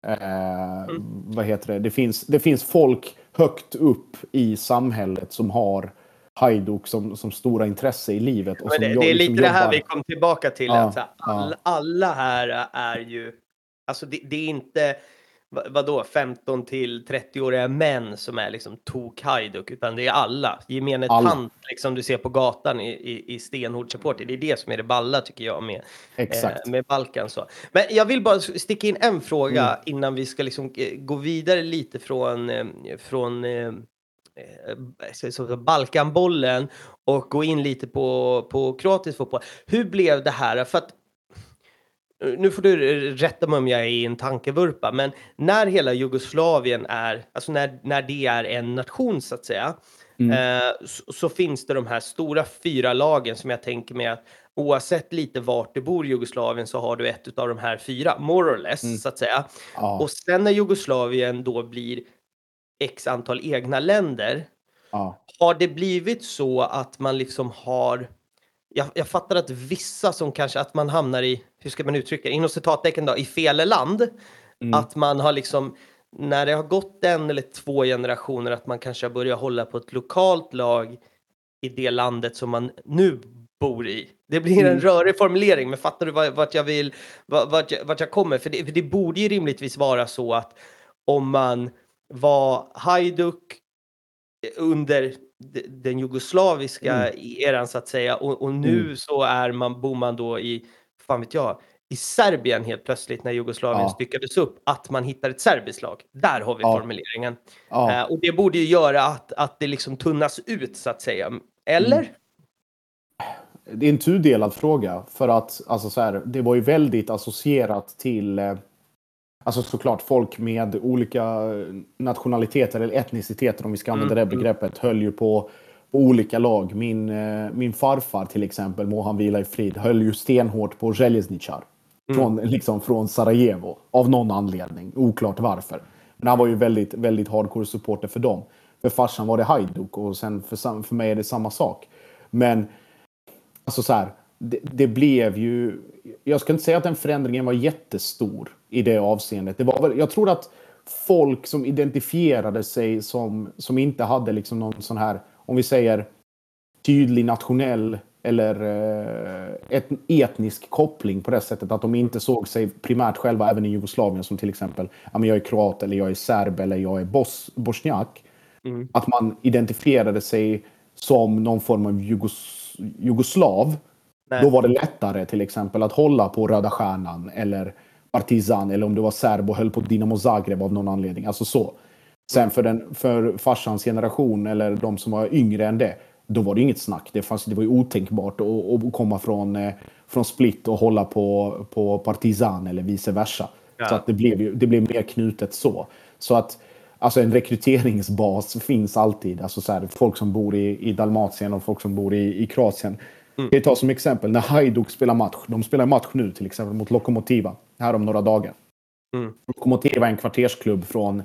Eh, mm. Vad heter det? Det finns, det finns folk högt upp i samhället som har Hajduk som, som stora intresse i livet. Och det, det, är lite liksom det här vi kom tillbaka till. Ja, att här, all, ja. Alla här är ju, alltså det, det är inte vadå 15 till 30-åriga män som är liksom tok Hajduk utan det är alla. Gemene alla. tant liksom du ser på gatan i, i, i stenhård support. Det är det som är det balla tycker jag med, eh, med Balkan. Så. Men jag vill bara sticka in en fråga mm. innan vi ska liksom eh, gå vidare lite från, eh, från eh, eh, Balkanbollen och gå in lite på, på kroatisk fotboll. Hur blev det här? För att, nu får du rätta mig om jag är i en tankevurpa, men när hela Jugoslavien är, alltså när, när det är en nation så att säga, mm. eh, så, så, finns det de här stora fyra lagen som jag tänker mig att oavsett lite vart du bor i Jugoslavien så har du ett av de här fyra, more or less, mm. så att säga. Ja. Och sen när Jugoslavien då blir x antal egna länder. Ja. Har det blivit så att man liksom har jag, jag, fattar att vissa som kanske att man hamnar i, hur ska man uttrycka det, inom citattecken då, i fel land. Mm. Att man har liksom, när det har gått en eller två generationer, att man kanske har börjat hålla på ett lokalt lag i det landet som man nu bor i. Det blir en mm. rörig formulering, men fattar du vart jag vill, vart jag, vart jag kommer? För det, för det borde ju rimligtvis vara så att om man var Hajduk under den jugoslaviska mm. eran så att säga och, och nu mm. så är man, bor man då i, fan vet jag, i Serbien helt plötsligt när Jugoslavien ja. styckades upp, att man hittar ett serbiskt lag. Där har vi ja. formuleringen. Ja. Uh, och det borde ju göra att, att det liksom tunnas ut så att säga. Eller? Mm. Det är en tudelad fråga för att alltså så här, det var ju väldigt associerat till eh, Alltså såklart folk med olika nationaliteter eller etniciteter om vi ska använda mm. det begreppet höll ju på, på olika lag. Min, eh, min farfar till exempel, må han vila i frid, höll ju stenhårt på Željezničar. Mm. Från, liksom från Sarajevo. Av någon anledning. Oklart varför. Men han var ju väldigt, väldigt hardcore supporter för dem. För farsan var det Hajduk och sen för, för mig är det samma sak. Men alltså så här, det, det, blev ju... Jag ska inte säga att den förändringen var jättestor i det avseendet. Det var jag tror att folk som identifierade sig som, som inte hade liksom någon sån här, om vi säger tydlig nationell eller eh, ett etnisk koppling på det sättet att de inte såg sig primärt själva även i Jugoslavien som till exempel ja, men jag är kroat eller jag är serb eller jag är bos bosniak. Mm. Att man identifierade sig som någon form av jugos jugoslav. Nej. Då var det lättare till exempel att hålla på Röda Stjärnan eller Partizan eller om du var serb och höll på Dinamo Zagreb av någon anledning. Alltså så. Sen för, den, för farsans generation eller de som var yngre än det, då var det inget snack. Det, fanns, det var ju otänkbart att, att komma från, eh, från Split och hålla på, på Partizan eller vice versa. Ja. Så att det, blev ju, det blev mer knutet så. Så att alltså en rekryteringsbas finns alltid. Alltså så här, folk som bor i, i Dalmatien och folk som bor i, i Kroatien. Mm. Jag ta som exempel när Hajduk spelar match. De spelar match nu till exempel mot Lokomotiva här om några dagar. Mm. Lokomotiva är en kvartersklubb från,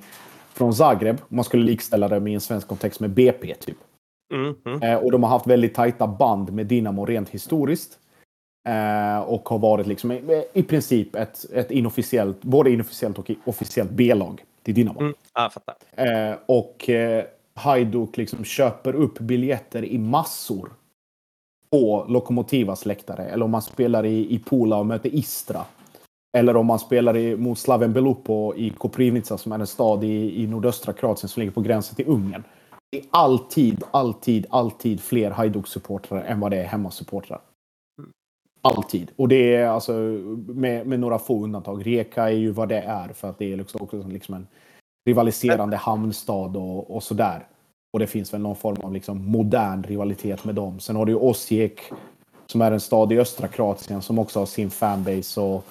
från Zagreb. Man skulle likställa det med en svensk kontext med BP typ. Mm. Mm. Eh, och de har haft väldigt tajta band med Dinamo rent historiskt. Eh, och har varit liksom i, princip ett, ett inofficiellt, både inofficiellt och officiellt B-lag till Dinamo. Mm. Fattar. Eh, och eh, Hajduk liksom köper upp biljetter i massor på Lokomotivas läktare. Eller om man spelar i, i Pula och möter Istra. Eller om man spelar i, mot Slaven Belupo i Koprivnica som är en stad i, i nordöstra Kroatien som ligger på gränsen till Ungern. Det är alltid, alltid, alltid fler Hajduk-supportrar än vad det är hemmasupportrar. Alltid. Och det är alltså med, med några få undantag. Reka är ju vad det är för att det är liksom också liksom en rivaliserande hamnstad och, och sådär. Och det finns väl någon form av liksom modern rivalitet med dem. Sen har du ju Osijek som är en stad i östra Kroatien som också har sin fanbase och,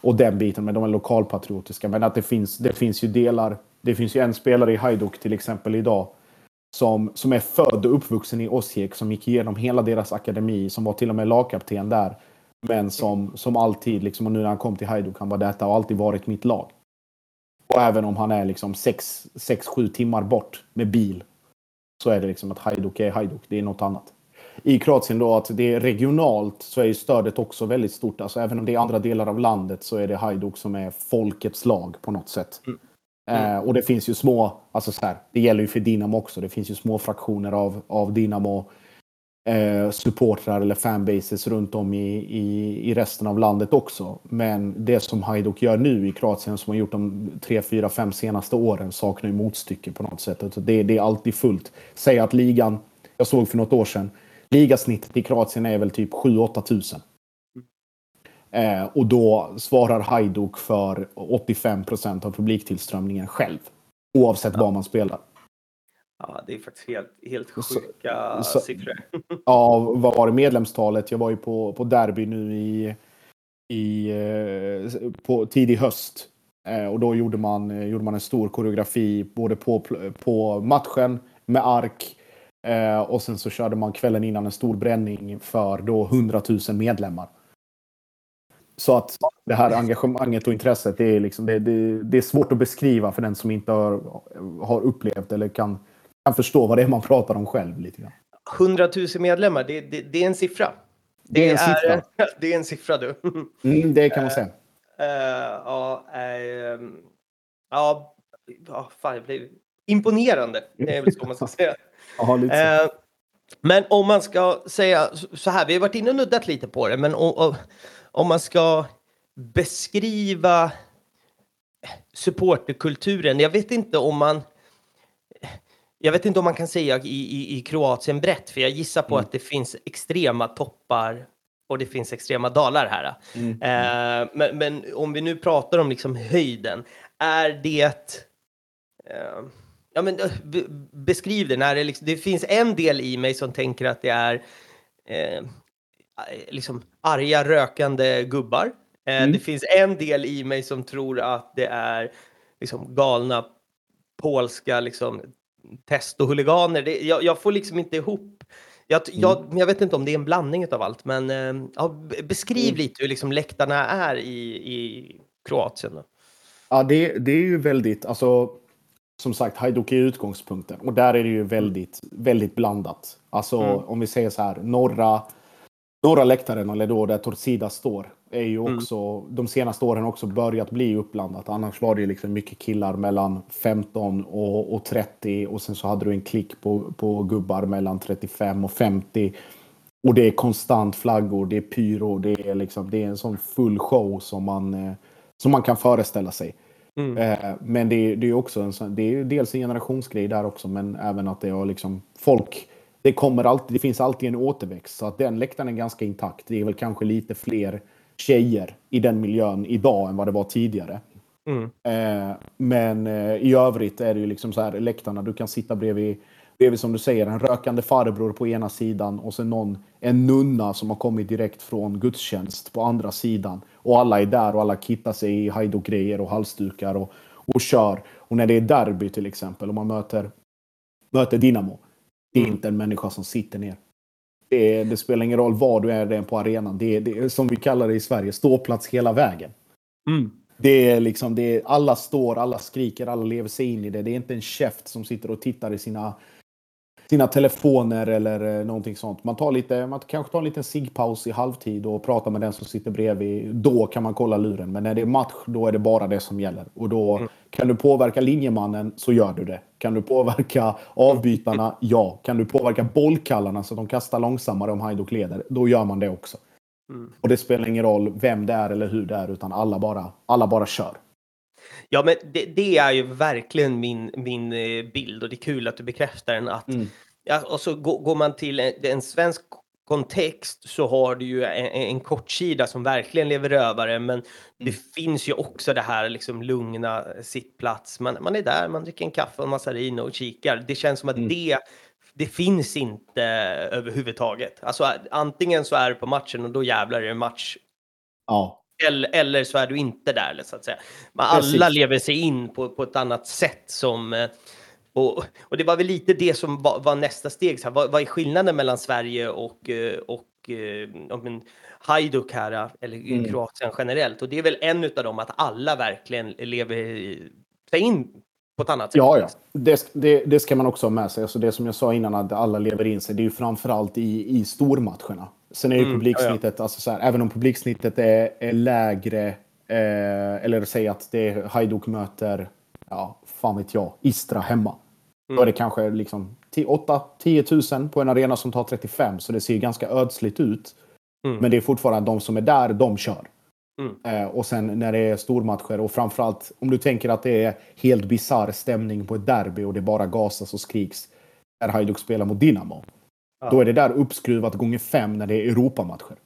och den biten. Men de är lokalpatriotiska. Men att det finns, det finns ju delar. Det finns ju en spelare i Hajduk till exempel idag som, som är född och uppvuxen i Osijek som gick igenom hela deras akademi, som var till och med lagkapten där. Men som, som alltid, liksom, och nu när han kom till Hajduk, han var detta har alltid varit mitt lag. Och även om han är liksom 6-7 timmar bort med bil så är det liksom att Hajduk är Hajduk, det är något annat. I Kroatien då att det är regionalt så är stödet också väldigt stort. Alltså även om det är andra delar av landet så är det Hajduk som är folkets lag på något sätt. Mm. Mm. Eh, och det finns ju små, alltså så här, det gäller ju för Dinamo också. Det finns ju små fraktioner av, av Dinamo eh, supportrar eller fanbases runt om i, i, i resten av landet också. Men det som Hajduk gör nu i Kroatien, som har gjort de tre, fyra, fem senaste åren, saknar ju motstycke på något sätt. Alltså det, det är alltid fullt. Säg att ligan, jag såg för något år sedan, ligasnittet i Kroatien är väl typ 7-8 tusen. Eh, och då svarar Hajduk för 85 procent av publiktillströmningen själv. Oavsett ja. var man spelar. Ja, det är faktiskt helt, helt sjuka så, siffror. ja, vad var det medlemstalet? Jag var ju på, på derby nu i, i eh, på tidig höst. Eh, och då gjorde man, eh, gjorde man en stor koreografi både på, på matchen med ark och sen så körde man kvällen innan en stor bränning för då 100 000 medlemmar. Så att det här engagemanget och intresset, det är, liksom, det, det, det är svårt att beskriva för den som inte har, har upplevt eller kan kan förstå vad det är man pratar om själv. lite grann. 100 000 medlemmar, det, det, det är en siffra. Det, det är en siffra. det är en siffra du. Mm, det kan man säga. Uh, ja, uh, ja, ja, fan, jag blev imponerande. Det är väl så man ska säga. Aha, lite uh, men om man ska säga så här, vi har varit inne och nuddat lite på det, men om, om man ska beskriva supporterkulturen, jag vet inte om man jag vet inte om man kan säga i, i, i Kroatien brett, för jag gissar på mm. att det finns extrema toppar och det finns extrema dalar här. Mm. Eh, men, men, om vi nu pratar om liksom höjden, är det... Eh, ja, men, eh, beskriv det. När det, liksom, det finns en del i mig som tänker att det är eh, liksom arga rökande gubbar. Eh, mm. Det finns en del i mig som tror att det är liksom galna polska liksom, testohuliganer. Det, jag, jag får liksom inte ihop jag, mm. jag, jag, vet inte om det är en blandning av allt, men eh, ja, beskriv mm. lite hur liksom läktarna är i, i Kroatien. Då. Ja, det, det är ju väldigt, alltså som sagt, Hajduk är utgångspunkten och där är det ju väldigt, väldigt blandat. Alltså mm. om vi säger så här, norra, norra läktaren, eller då där Torcida står, är ju mm. också mm. de senaste åren också börjat bli uppblandat. Annars var det ju liksom mycket killar mellan 15 och, och 30 och sen så hade du en klick på, på gubbar mellan 35 och 50. Och det är konstant flaggor, det är pyro, det är, liksom, det är en sån full show som man, eh, som man kan föreställa sig. Mm. Eh, men det, det är också en sån, det är dels en generationsgrej där också, men även att det har liksom folk. Det kommer alltid, det finns alltid en återväxt så att den läktaren är ganska intakt. Det är väl kanske lite fler tjejer i den miljön idag än vad det var tidigare. Mm. Eh, men eh, i övrigt är det ju liksom så här läktarna. Du kan sitta bredvid, bredvid som du säger en rökande farbror på ena sidan och sen någon, en nunna som har kommit direkt från gudstjänst på andra sidan. Och alla är där och alla kittar sig i hajduk-grejer och halsdukar och, och kör. Och när det är derby till exempel, om man möter, möter Dinamo. Det är mm. inte en människa som sitter ner. Det, det, spelar ingen roll var du är på arenan. Det är, som vi kallar det i Sverige, ståplats hela vägen. Mm. Det är liksom, det är, alla står, alla skriker, alla lever sig in i det. Det är inte en käft som sitter och tittar i sina, sina telefoner eller eh, någonting sånt. Man, tar lite, man kanske tar en liten ciggpaus i halvtid och pratar med den som sitter bredvid. Då kan man kolla luren. Men när det är match, då är det bara det som gäller. Och då mm. kan du påverka linjemannen så gör du det. Kan du påverka avbytarna? Ja. Kan du påverka bollkallarna så att de kastar långsammare om Hajduk leder? Då gör man det också. Mm. Och det spelar ingen roll vem det är eller hur det är, utan alla bara, alla bara kör. Ja, men det, det är ju verkligen min, min eh, bild och det är kul att du bekräftar den. Att, mm. ja, och så går, går man till en, en, svensk kontext så har du ju en, en kortsida som verkligen lever rövare, men mm. det finns ju också det här liksom lugna sittplats. Man, man är där, man dricker en kaffe och en massarino och kikar. Det känns som att mm. det det finns inte överhuvudtaget. Alltså antingen så är du på matchen och då jävlar är det match. Ja. Eller, eller så är du inte där, så att säga. Men alla Precis. lever sig in på, på ett annat sätt som... Eh, och, och det var väl lite det som var, var nästa steg. Så här, vad, vad är skillnaden mellan Sverige och, eh, och, och men, Hajduk här, eller mm. Kroatien generellt? Och det är väl en av dem att alla verkligen lever sig in på ett annat sätt. Ja, ja. Det, det, det, ska man också ha med sig. Alltså det som jag sa innan, att alla lever in sig, det är ju framförallt i, i stormatcherna. Sen är ju mm, publiksnittet, ja, ja. Alltså så här, även om publiksnittet är, är lägre, eh, eller säg att det är Hajduk möter, ja, fan vet jag, Istra hemma. Mm. Då är det kanske liksom 8-10 000 på en arena som tar 35, så det ser ganska ödsligt ut. Mm. Men det är fortfarande de som är där, de kör. Mm. Eh, och sen när det är stormatcher och framförallt om du tänker att det är helt bizarr stämning på ett derby och det bara gasas och skriks när Hajduk spelar mot Dinamo. Ja. Då är det där uppskruvat gånger fem när det är Europamatcher.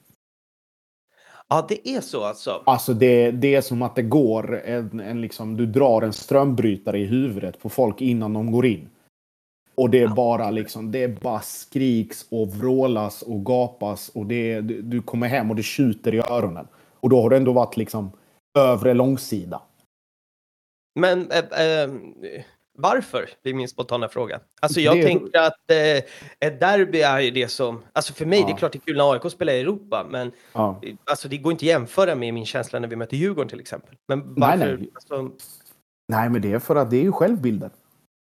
Ja, det är så alltså? Alltså det, det är som att det går en, en liksom, du drar en strömbrytare i huvudet på folk innan de går in. Och det är bara liksom, det är bara skriks och vrålas och gapas och det, du, du kommer hem och det tjuter i öronen. Och då har det ändå varit liksom övre långsida. Men äh, äh, varför? Är min spontana fråga. Alltså jag det... tänker att äh, ett derby är ju det som, alltså för mig, ja. det är klart det är kul när AIK spelar i Europa, men ja. alltså det går inte att jämföra med min känsla när vi möter Djurgården till exempel. Men varför? Nej, nej. Alltså... nej men det är för att det är ju självbilden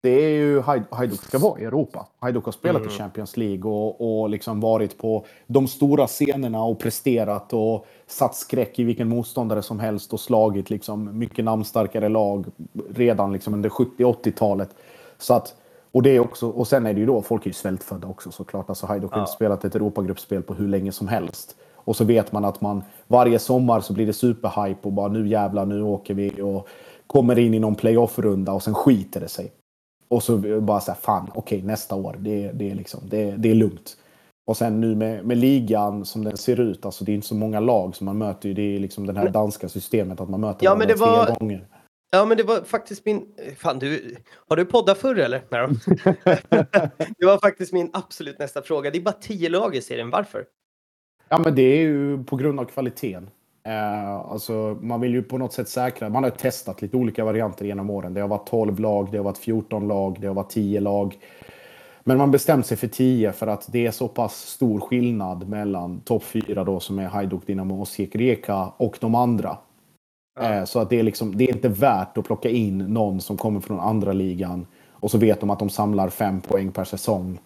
det är ju Hajduk ska vara i Europa. Hajduk har spelat mm. i Champions League och, och liksom varit på de stora scenerna och presterat och satt skräck i vilken motståndare som helst och slagit liksom mycket namnstarkare lag redan liksom under 70-80-talet. Så att, och, det är också, och sen är det ju då, folk är ju svältfödda också såklart. Alltså Hajduk har ja. inte spelat ett Europagruppspel på hur länge som helst. Och så vet man att man varje sommar så blir det superhype och bara nu jävlar, nu åker vi och kommer in i någon playoff-runda och sen skiter det sig. Och så bara så här, fan, okej, okay, nästa år, det, det, är liksom, det, det är lugnt. Och sen nu med, med ligan som den ser ut, alltså det är inte så många lag som man möter. Det är liksom det här danska systemet att man möter ja, men det tre var... gånger. Ja, men det var faktiskt min... Fan, du... Har du poddat förr eller? Nej, det var faktiskt min absolut nästa fråga. Det är bara tio lag i serien. Varför? Ja, men det är ju på grund av kvaliteten. Eh, alltså, man vill ju på något sätt säkra. Man har testat lite olika varianter genom åren. Det har varit 12 lag, det har varit 14 lag, det har varit 10 lag. Men man bestämt sig för 10 för att det är så pass stor skillnad mellan topp 4 då som är Hajduk, Dynamo och Rijeka och de andra. Ja. Eh, så att det är, liksom, det är inte värt att plocka in någon som kommer från andra ligan och så vet de att de samlar 5 poäng per säsong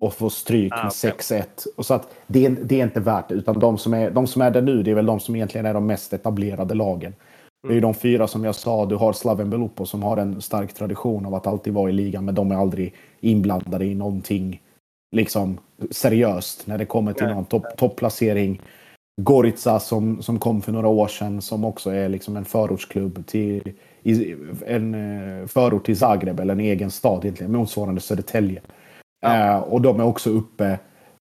och får stryk ah, med 6-1. Och så att det, är, det är inte värt det. Utan de som, är, de som är där nu, det är väl de som egentligen är de mest etablerade lagen. Det är ju de fyra som jag sa. Du har Slaven Belupo som har en stark tradition av att alltid vara i ligan, men de är aldrig inblandade i någonting liksom seriöst när det kommer till någon topp, topplacering. Gorica som, som kom för några år sedan som också är liksom en förortsklubb till i, en eh, förort till Zagreb eller en egen stad egentligen motsvarande Södertälje. Ja. Eh, och de är också uppe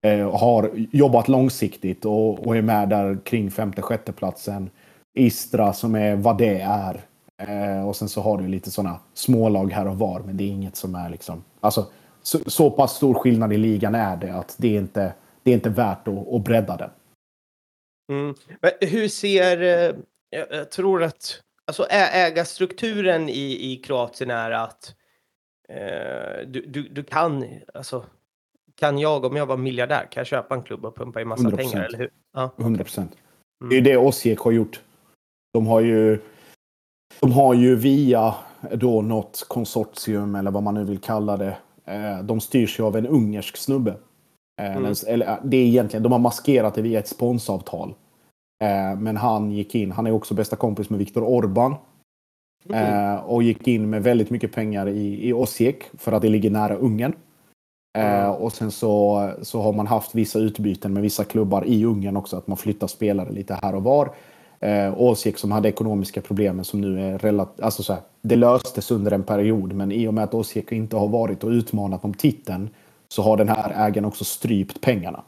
eh, har jobbat långsiktigt och, och, är med där kring femte sjätte platsen. Istra som är vad det är. Eh, och sen så har du lite sådana smålag här och var men det är inget som är liksom alltså så, så pass stor skillnad i ligan är det att det är inte, det är inte värt att, att bredda den. Mm. Hur ser, eh, jag tror att, alltså ägarstrukturen i, i Kroatien är att eh, du, du, du kan, alltså kan jag, om jag var miljardär, kan jag köpa en klubb och pumpa in massa 100%. pengar, eller hur? Ja. 100 procent. Mm. Det är det Osijek har gjort. De har ju, de har ju via då något konsortium, eller vad man nu vill kalla det, Eh, de styrs ju av en ungersk snubbe. Eh, mm. Eller, eh, det är egentligen, de har maskerat det via ett sponsavtal. Men han gick in, han är också bästa kompis med Viktor Orban. Mm. Och gick in med väldigt mycket pengar i, i Osijek för att det ligger nära Ungern. Mm. Och sen så, så har man haft vissa utbyten med vissa klubbar i Ungern också. Att man flyttar spelare lite här och var. Eh, Osijek som hade ekonomiska problem som nu är relativt... Alltså så här, det löstes under en period men i och med att Osijek inte har varit och utmanat om titeln så har den här ägaren också strypt pengarna.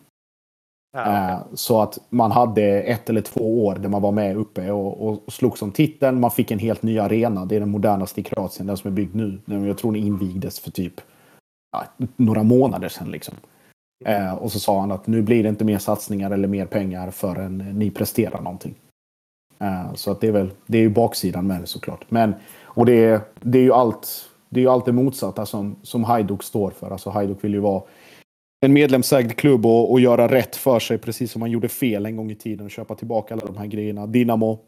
Ja, okay. eh, så att man hade ett eller två år där man var med uppe och, och, och slogs om titeln. Man fick en helt ny arena. Det är den modernaste i Kroatien, den som är byggd nu. Jag tror den invigdes för typ ja, några månader sedan. Liksom. Mm. Eh, och så sa han att nu blir det inte mer satsningar eller mer pengar förrän ni presterar någonting. Eh, så att det är väl det är ju baksidan med det såklart. Men, och det är, det är ju allt det är ju allt det motsatta som, som Hajduk står för. Alltså Hajduk vill ju vara en medlemsägd klubb och, och göra rätt för sig precis som man gjorde fel en gång i tiden och köpa tillbaka alla de här grejerna. Dynamo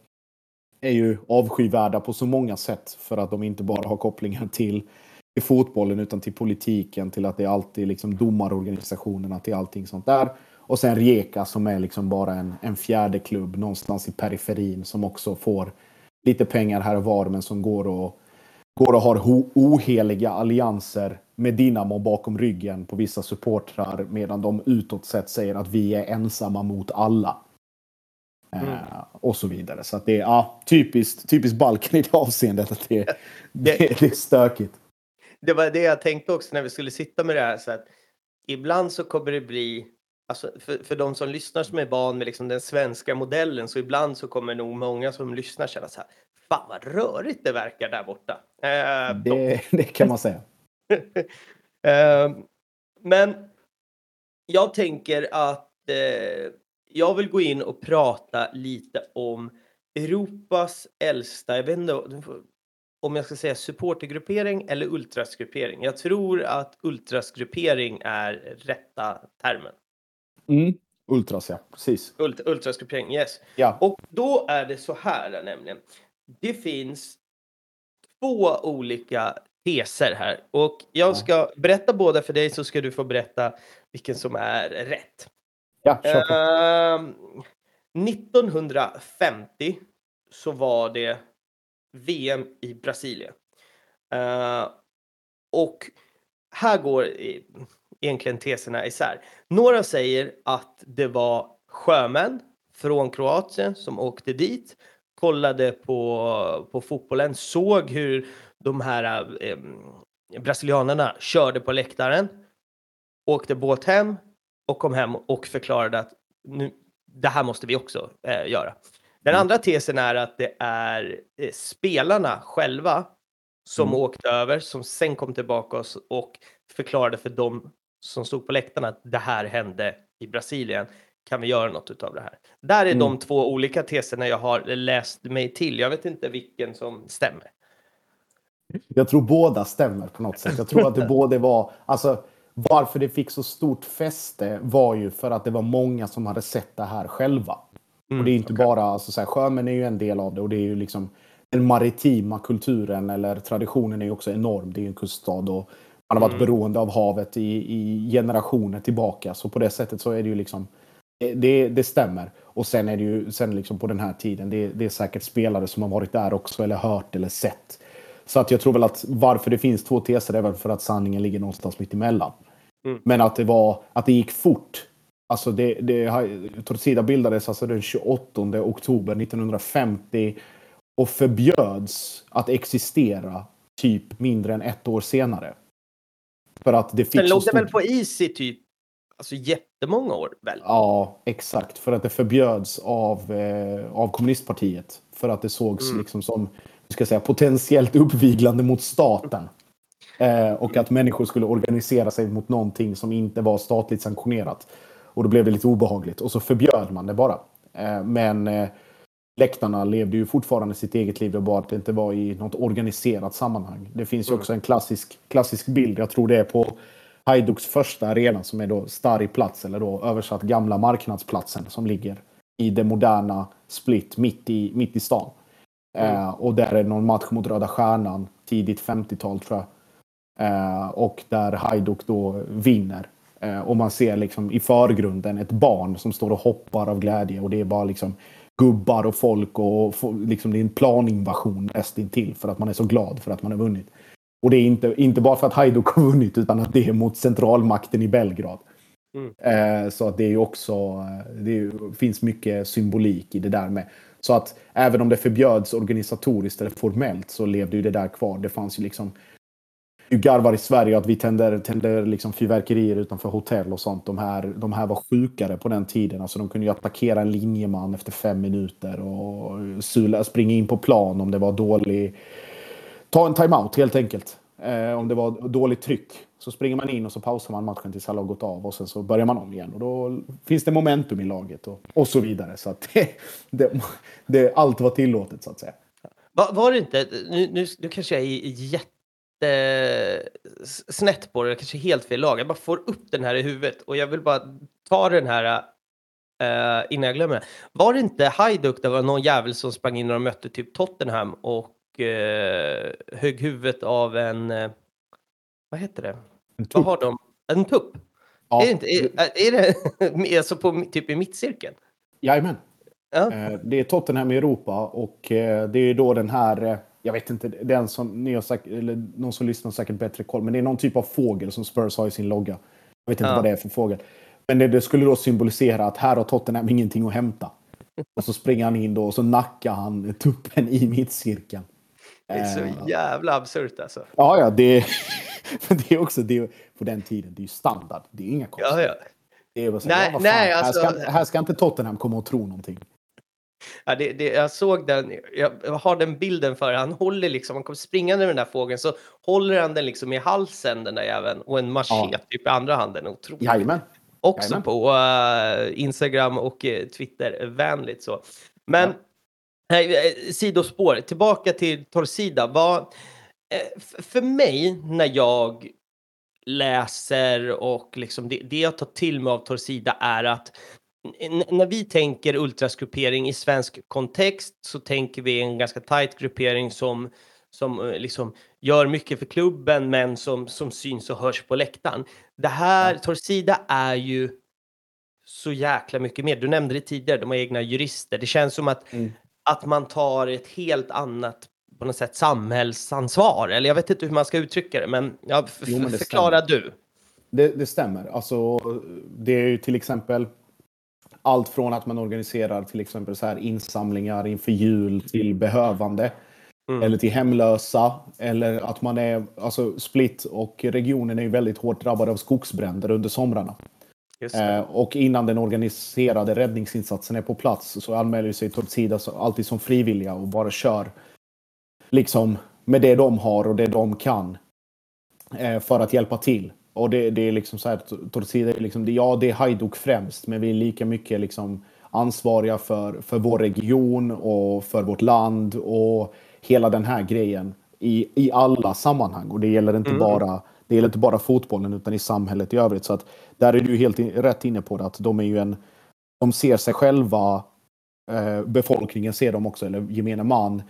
är ju avskyvärda på så många sätt för att de inte bara har kopplingar till, till fotbollen utan till politiken, till att det är alltid liksom domarorganisationerna, till allting sånt där. Och sen Rijeka som är liksom bara en, en fjärde klubb någonstans i periferin som också får lite pengar här och var men som går och, går och har oheliga allianser med Dinamo bakom ryggen på vissa supportrar medan de utåt sett säger att vi är ensamma mot alla. Mm. Uh, och så vidare. Så att det är ja, typiskt, typiskt Balkan i det avseendet. Att det, det, det, är stökigt. Det var det jag tänkte också när vi skulle sitta med det här. Så att ibland så kommer det bli Alltså för, för de som lyssnar som är van med liksom den svenska modellen så ibland så kommer nog många som lyssnar känna så här. Fan vad rörigt det verkar där borta. Eh, det, det, kan man säga. eh, men jag tänker att eh, jag vill gå in och prata lite om Europas äldsta, jag vet inte om jag ska säga supportergruppering eller ultrasgruppering. Jag tror att ultrasgruppering är rätta termen. Mm. Ultras, ja. Precis. Ult ultrasgruppering, yes. Ja. Och då är det så här nämligen. Det finns två olika teser här och jag ska berätta båda för dig så ska du få berätta vilken som är rätt. Ja, uh, 1950 så var det VM i Brasilien. Uh, och här går egentligen teserna isär. Några säger att det var sjömän från Kroatien som åkte dit, kollade på, på fotbollen, såg hur de här eh, brasilianerna körde på läktaren, åkte båt hem och kom hem och förklarade att nu, det här måste vi också eh, göra. Den mm. andra tesen är att det är eh, spelarna själva som mm. åkte över, som sen kom tillbaka och förklarade för dem som stod på läktarna att det här hände i Brasilien. Kan vi göra något av det här? Där är mm. de två olika teserna jag har läst mig till. Jag vet inte vilken som stämmer. Jag tror båda stämmer på något sätt. Jag tror att det både var, alltså varför det fick så stort fäste var ju för att det var många som hade sett det här själva. Mm, och det är inte okay. bara, alltså så här, sjömän är ju en del av det och det är ju liksom den maritima kulturen eller traditionen är ju också enorm. Det är ju en kuststad och man har varit mm. beroende av havet i, i, generationer tillbaka. Så på det sättet så är det ju liksom det, det stämmer. Och sen är det ju sen liksom på den här tiden. Det, det, är säkert spelare som har varit där också eller hört eller sett. Så att jag tror väl att varför det finns två teser är väl för att sanningen ligger någonstans mitt emellan. Mm. Men att det var att det gick fort. Alltså det, det, Torcida bildades alltså den 28 oktober 1950 och förbjöds att existera typ mindre än ett år senare. För att det fick Sen låg det väl på is i typ alltså jättemånga år väl? Ja, exakt. För att det förbjöds av, eh, av kommunistpartiet. För att det sågs mm. liksom som ska säga, potentiellt uppviglande mot staten. Eh, och att människor skulle organisera sig mot någonting som inte var statligt sanktionerat. Och då blev det lite obehagligt. Och så förbjöd man det bara. Eh, men eh, läktarna levde ju fortfarande sitt eget liv. Det bara att det inte var i något organiserat sammanhang. Det finns ju mm. också en klassisk, klassisk bild. Jag tror det är på Haiduks första arena som är då Stari plats. Eller då översatt gamla marknadsplatsen som ligger i det moderna Split mitt i, mitt i stan. Mm. Eh, och där är någon match mot Röda Stjärnan tidigt 50-tal tror jag. Eh, och där Hajduk då vinner. Eh, och man ser liksom i förgrunden ett barn som står och hoppar av glädje och det är bara liksom gubbar och folk och liksom det är en planinvasion nästintill för att man är så glad för att man har vunnit. Och det är inte, inte bara för att Hajduk har vunnit utan att det är mot centralmakten i Belgrad. Mm. Eh, så att det är ju också, eh, det finns mycket symbolik i det där med. Så att även om det förbjöds organisatoriskt eller formellt så levde ju det där kvar. Det fanns ju liksom du garvar i Sverige att vi tänder, tänder liksom fyrverkerier utanför hotell och sånt. De här, de här var sjukare på den tiden. Alltså de kunde ju attackera en linjeman efter fem minuter och sula, springa in på plan om det var dålig... Ta en timeout helt enkelt. Eh, om det var dåligt tryck så springer man in och så pausar man matchen tills alla har gått av och sen så börjar man om igen. Och då finns det momentum i laget och, och så vidare. Så att det, det, det, allt var tillåtet så att säga. Var, var det inte, nu, nu, nu kanske jag är jätte snett på det, kanske helt fel lag. Jag bara får upp den här i huvudet och jag vill bara ta den här uh, innan jag glömmer. Var det inte Hajduk, det var någon jävel som sprang in och mötte typ Tottenham och uh, högg huvudet av en, uh, vad heter det? Vad har de? En tupp? Ja. Är det, inte, är, är det alltså på, typ i mittcirkeln? Jajamän. Ja. Det är Tottenham i Europa och det är då den här jag vet inte, den som ni har sagt, eller någon som lyssnar har säkert bättre koll, men det är någon typ av fågel som Spurs har i sin logga. Jag vet inte ja. vad det är för fågel. Men det, det, skulle då symbolisera att här har Tottenham ingenting att hämta. Och så springer han in då och så nackar han tuppen i mittcirkeln. Det är så uh, jävla absurt alltså. Ja, ja, det, det är också det på den tiden. Det är ju standard. Det är inga konstigheter. Ja, ja. Det är bara så, nej, ja, nej, alltså... här, ska, här ska inte Tottenham komma och tro någonting. Ja, det, det, jag såg den, jag har den bilden för Han håller liksom, han kommer springande med den där fågeln så håller han den liksom i halsen den där jäveln och en machete ja. typ i andra handen. Otroligt. Jajamän. Också Jajamän. på uh, Instagram och uh, Twitter vänligt så. Men ja. uh, sidospår, tillbaka till Torcida. Vad, uh, för mig när jag läser och liksom det, det jag tar till mig av Torcida är att när vi tänker ultrasgruppering i svensk kontext så tänker vi en ganska tajt gruppering som, som eh, liksom gör mycket för klubben men som, som syns och hörs på läktaren. Det här, ja. Torcida är ju så jäkla mycket mer. Du nämnde det tidigare, de har egna jurister. Det känns som att, mm. att man tar ett helt annat på något sätt samhällsansvar. Eller jag vet inte hur man ska uttrycka det, men, ja, jo, men förklara stämmer. du. Det, det, stämmer. Alltså, det är ju till exempel allt från att man organiserar till exempel så här insamlingar inför jul till behövande. Mm. Eller till hemlösa. Eller att man är, alltså Split och regionen är ju väldigt hårt drabbade av skogsbränder under somrarna. Eh, och innan den organiserade räddningsinsatsen är på plats så anmäler sig Tortsida alltid som frivilliga och bara kör liksom med det de har och det de kan eh, för att hjälpa till. Och det, det är liksom så här, Torcida är liksom, ja det är Hajduk främst, men vi är lika mycket liksom ansvariga för, för vår region och för vårt land och hela den här grejen i, i alla sammanhang. Och det gäller inte mm. bara det gäller inte bara fotbollen utan i samhället i övrigt. Så att där är du helt in, rätt inne på det att de är ju en de ser sig själva, eh, befolkningen ser dem också, eller gemene man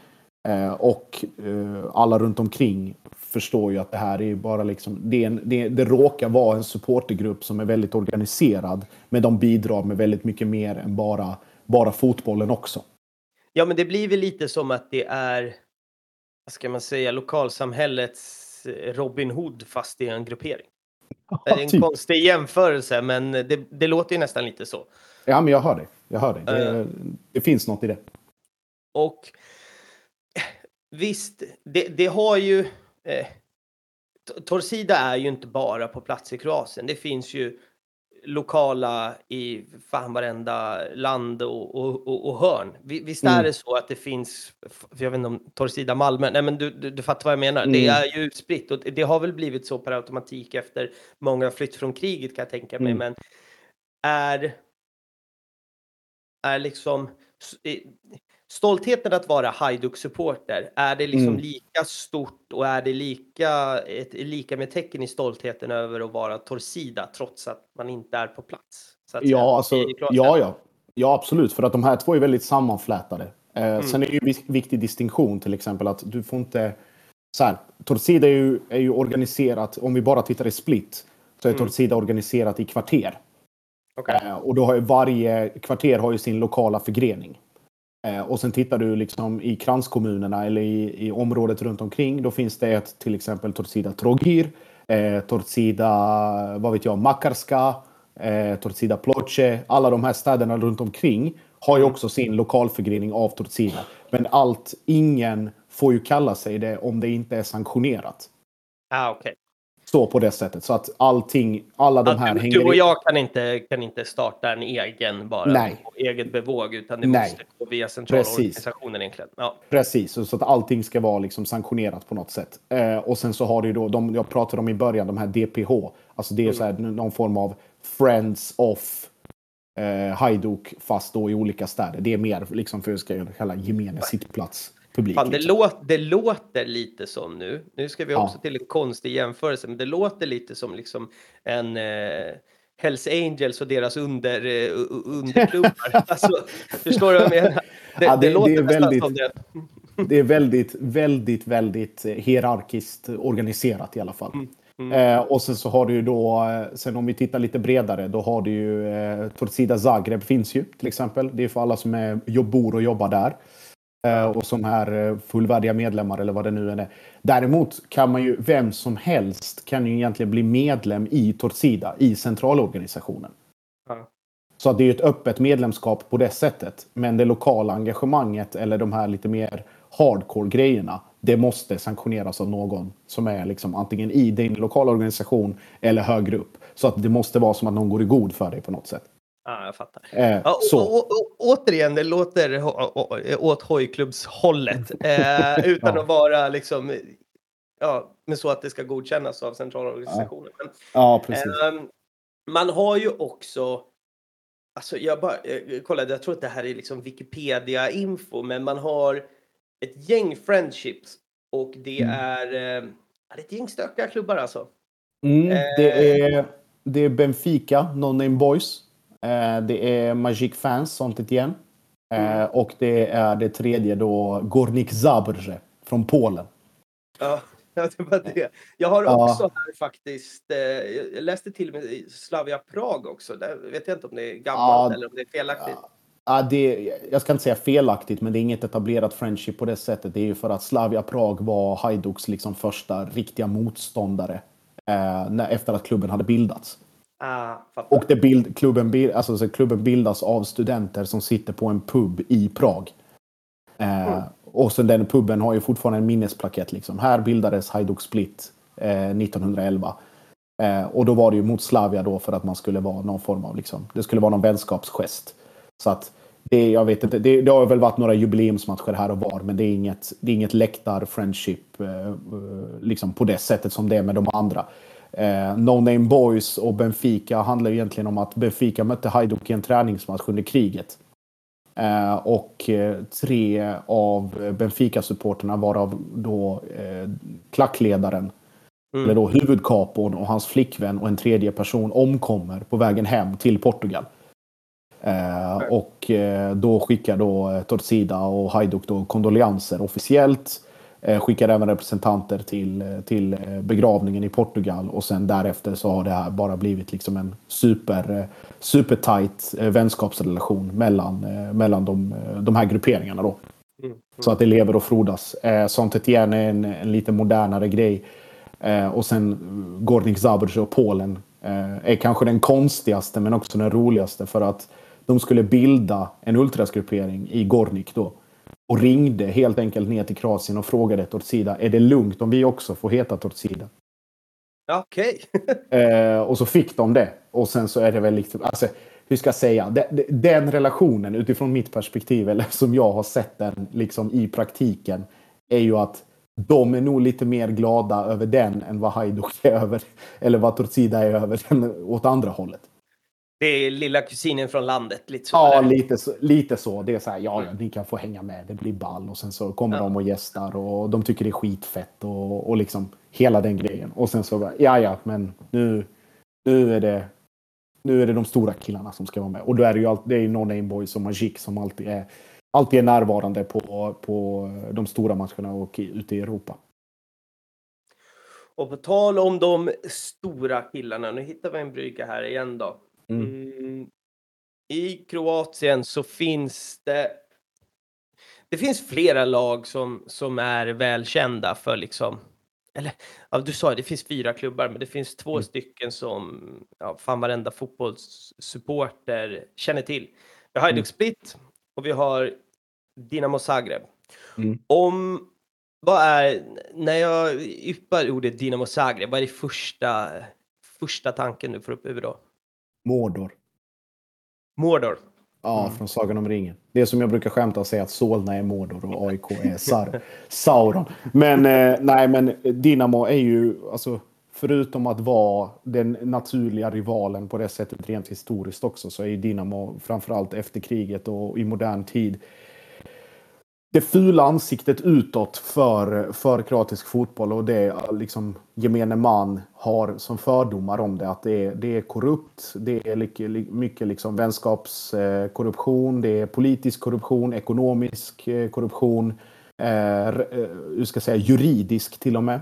eh, och eh, alla runt omkring förstår ju att det här är bara liksom, det, en, det, det råkar vara en supportergrupp som är väldigt organiserad, men de bidrar med väldigt mycket mer än bara, bara fotbollen också. Ja, men det blir väl lite som att det är, vad ska man säga, lokalsamhällets Robin Hood fast i en gruppering. det är en typ. konstig jämförelse, men det, det, låter ju nästan lite så. Ja, men jag hör det. Jag hör det. Det, uh, det finns något i det. Och visst, det, det har ju... Eh, Torsida är ju inte bara på plats i Kroatien. Det finns ju lokala i fan varenda land och, och, och, och hörn. Visst är mm. det så att det finns, jag vet inte om Torsida Malmö, nej men du, du, du fattar vad jag menar. Mm. Det är ju utspritt och det har väl blivit så per automatik efter många flytt från kriget kan jag tänka mig. Mm. Men är, är liksom stoltheten att vara Hajduk-supporter, är det liksom mm. lika stort och är det lika, ett, lika med tecken i stoltheten över att vara Torsida trots att man inte är på plats? ja, alltså, ja, ja. ja, absolut. För att de här två är väldigt sammanflätade. Eh, mm. Sen är det ju en viktig distinktion till exempel att du får inte... Så här, Torsida är ju, är ju organiserat, om vi bara tittar i Split, så är mm. Torsida organiserat i kvarter. Okay. Eh, och då har ju varje kvarter har ju sin lokala förgrening. Eh, och sen tittar du liksom i kranskommunerna eller i, i området runt omkring. Då finns det ett till exempel Torcida Trogir, eh, Torcida, vad vet jag, Makarska, eh, Torcida Ploce. Alla de här städerna runt omkring har ju också sin lokalförgrening av Torcida. Men allt, ingen får ju kalla sig det om det inte är sanktionerat. Ah, okay så på det sättet. Så att allting, alla de här du, hänger... Du och jag kan inte, kan inte starta en egen bara Nej. på eget bevåg utan det Nej. måste gå via centralorganisationen egentligen. Ja. Precis, så att allting ska vara liksom sanktionerat på något sätt. Eh, och sen så har du då, de jag pratade om i början, de här DPH. Alltså det är mm. så här, någon form av Friends of eh, Hajduk fast då i olika städer. Det är mer liksom för att ska kalla gemene sittplats publik. Fan, det, liksom. låt, det låter lite som nu, nu ska vi också ja. till en konstig jämförelse, men det låter lite som liksom en eh, Hells Angels och deras under, eh, underklubbar. alltså, förstår du vad jag menar? Det, ja, det, det låter det väldigt, som det. det är väldigt, väldigt, väldigt eh, hierarkiskt organiserat i alla fall. Mm. Mm. Eh, och sen så har du ju då, eh, sen om vi tittar lite bredare, då har du ju eh, Torcida Zagreb finns ju till exempel. Det är för alla som är, bor och jobbar där. Eh, och som är eh, fullvärdiga medlemmar eller vad det nu är. Däremot kan man ju, vem som helst kan ju egentligen bli medlem i Torsida, i centralorganisationen. Mm. Så det är ett öppet medlemskap på det sättet. Men det lokala engagemanget eller de här lite mer hardcore grejerna, det måste sanktioneras av någon som är liksom antingen i din lokala organisation eller högre upp. Så att det måste vara som att någon går i god för dig på något sätt. Ja, jag fattar. Eh, ja, och, och, återigen, det låter åt hojklubbshållet eh, utan ja. att vara liksom ja, men så att det ska godkännas av centralorganisationen. Ja, ja precis. Eh, man har ju också Alltså jag bara jag kollade, jag tror att det här är liksom Wikipedia-info, men man har ett gäng friendships och det mm. är, eh, är ett gäng stökiga klubbar alltså. Mm, det, eh, är, det är Benfica, No Name Boys. Eh, det är Magic Fans, sånt igen. Eh, mm. Och det är det tredje då, Gornik Zabrze från Polen. Ja, det var det. Jag har också ja. här faktiskt, eh, jag läste till och med Slavia Prag också. Där vet jag inte om det är gammalt ja, eller om det är felaktigt. Ja, det, jag ska inte säga felaktigt, men det är inget etablerat friendship på det sättet. Det är ju för att Slavia Prag var Hajduks liksom första riktiga motståndare eh, när, efter att klubben hade bildats. Ah, och det bild, klubben, alltså, klubben bildas av studenter som sitter på en pub i Prag. Eh, mm. Och sen den puben har ju fortfarande en minnesplakett. Liksom. Här bildades Hajduk Split eh, 1911. Eh, och då var det ju mot Slavia då för att man skulle vara någon form av, liksom, det skulle vara någon vänskapsgest. Så att det, jag vet inte, det, det har väl varit några jubileumsmatcher här och var, men det är inget, det är inget läktar-friendship eh, eh, liksom på det sättet som det är med de andra. Eh, no Name Boys och Benfica handlar egentligen om att Benfica mötte Hajduk i en träningsmatch under kriget. Eh, och eh, tre av Benfica-supporterna varav då eh, klackledaren, mm. eller då huvudkapon och hans flickvän och en tredje person omkommer på vägen hem till Portugal. Eh, och eh, då skickar då eh, Torcida och Hajduk då kondolenser officiellt. Eh, skickar även representanter till, eh, till eh, begravningen i Portugal och sen därefter så har det här bara blivit liksom en super, super tight vänskapsrelation mellan, mellan de, de här grupperingarna då. Mm, mm. Så att det lever och frodas. Eh, sånt igen är en, en lite modernare grej. Eh, och sen Gornik Zabrze och Polen eh, är kanske den konstigaste men också den roligaste för att de skulle bilda en ultrasgruppering i Gornik då. Och ringde helt enkelt ner till Kroatien och frågade Torcida, är det lugnt om vi också får heta Torcida? Okej. Okay. eh, och så fick de det. Och sen så är det väl liksom, alltså, hur ska jag säga, den, den relationen utifrån mitt perspektiv, eller som jag har sett den liksom i praktiken, är ju att de är nog lite mer glada över den än vad Hajduk är över, eller vad Torcida är över den åt andra hållet. Det är lilla kusinen från landet, lite så? Ja, lite så, lite så. Det är så här, ja, ja, ni kan få hänga med, det blir ball. Och sen så kommer ja. de och gästar och de tycker det är skitfett och, och liksom hela den grejen. Och sen så, ja, ja, men nu, nu är det nu är det de stora killarna som ska vara med. Och då är det ju alltid, det är No Name Boys och Magic som alltid är, alltid är närvarande på, på de stora matcherna och ute i Europa. Och på tal om de stora killarna, nu hittar vi en brygga här igen då. Mm. Mm, I Kroatien så finns det det finns flera lag som, som är välkända för liksom eller ja, du sa det finns fyra klubbar, men det finns två mm. stycken som ja, fan varenda fotbollssupporter känner till. Vi har Hajduk mm. Split och vi har Dinamo Zagreb. Mm. Om, vad är, när jag yppar ordet Dinamo Zagreb, vad är det första, första tanken du får upp över då? Mordor. Mordor. Ja, mm. från Sagan om ringen. Det är som jag brukar skämta och säga att Solna är Mordor och AIK är Sar Sauron. Men eh, nej, men Dinamo är ju, alltså, förutom att vara den naturliga rivalen på det sättet rent historiskt också, så är ju Dinamo framförallt efter kriget och i modern tid det fula ansiktet utåt för, för kroatisk fotboll och det liksom gemene man har som fördomar om det. Att det är, det är korrupt, det är mycket, mycket liksom vänskapskorruption, det är politisk korruption, ekonomisk eh, korruption, eh, eh ska säga juridisk till och med.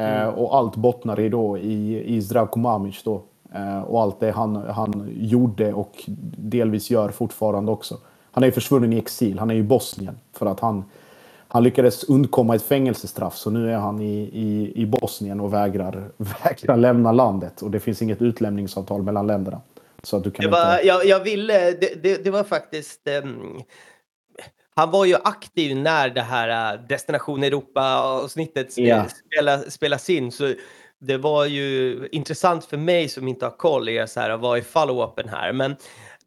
Eh, mm. och allt bottnar i, då, i, i Zdravko Mamic då. Eh, och allt det han, han gjorde och delvis gör fortfarande också. Han är ju försvunnen i exil. Han är i Bosnien för att han, han lyckades undkomma ett fängelsestraff. Så nu är han i, i, i Bosnien och vägrar, vägrar lämna landet. Och det finns inget utlämningsavtal mellan länderna. Så att du kan det var, inte... jag, jag ville, det, det, det var faktiskt... Um, han var ju aktiv när det här äh, Destination Europa-avsnittet yeah. spelas, spelas in. Så det var ju intressant för mig som inte har koll, är så här, vad är follow-upen här? Men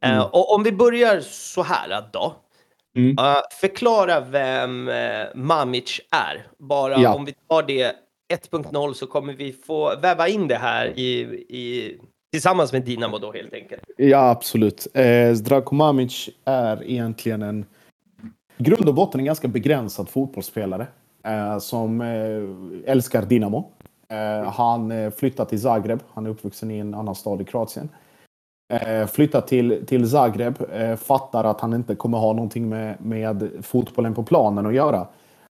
Mm. Uh, och om vi börjar så här då. Mm. Uh, förklara vem uh, Mamic är. Bara ja. om vi tar det 1.0 så kommer vi få väva in det här i, i, tillsammans med Dinamo då helt enkelt. Ja, absolut. Eh, Zdravko Mamic är egentligen en i grund och botten en ganska begränsad fotbollsspelare eh, som eh, älskar Dinamo. Eh, han flyttar till Zagreb. Han är uppvuxen i en annan stad i Kroatien. Eh, Flyttar till, till Zagreb, eh, fattar att han inte kommer ha någonting med, med fotbollen på planen att göra.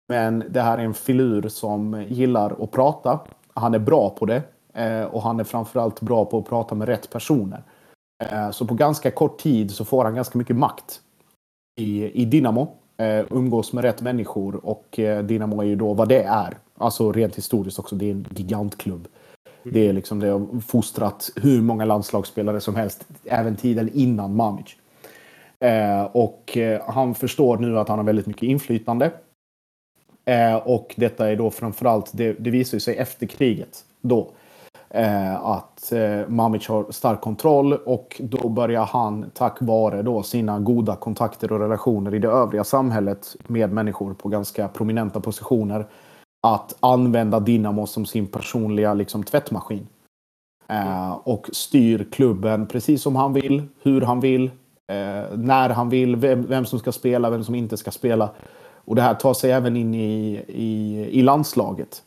Men det här är en filur som gillar att prata. Han är bra på det eh, och han är framförallt bra på att prata med rätt personer. Så på ganska kort tid så får han ganska mycket makt i, i Dynamo. Umgås med rätt människor och Dynamo är ju då vad det är. Alltså rent historiskt också, det är en gigantklubb. Det är liksom det har fostrat hur många landslagsspelare som helst, även tiden innan Mamic. Eh, och eh, han förstår nu att han har väldigt mycket inflytande. Eh, och detta är då framförallt, det, det visar sig efter kriget då. Eh, att eh, Mamic har stark kontroll och då börjar han tack vare då sina goda kontakter och relationer i det övriga samhället med människor på ganska prominenta positioner att använda Dinamo som sin personliga liksom, tvättmaskin. Eh, och styr klubben precis som han vill, hur han vill, eh, när han vill, vem, vem, som ska spela, vem som inte ska spela. Och det här tar sig även in i, i, i landslaget.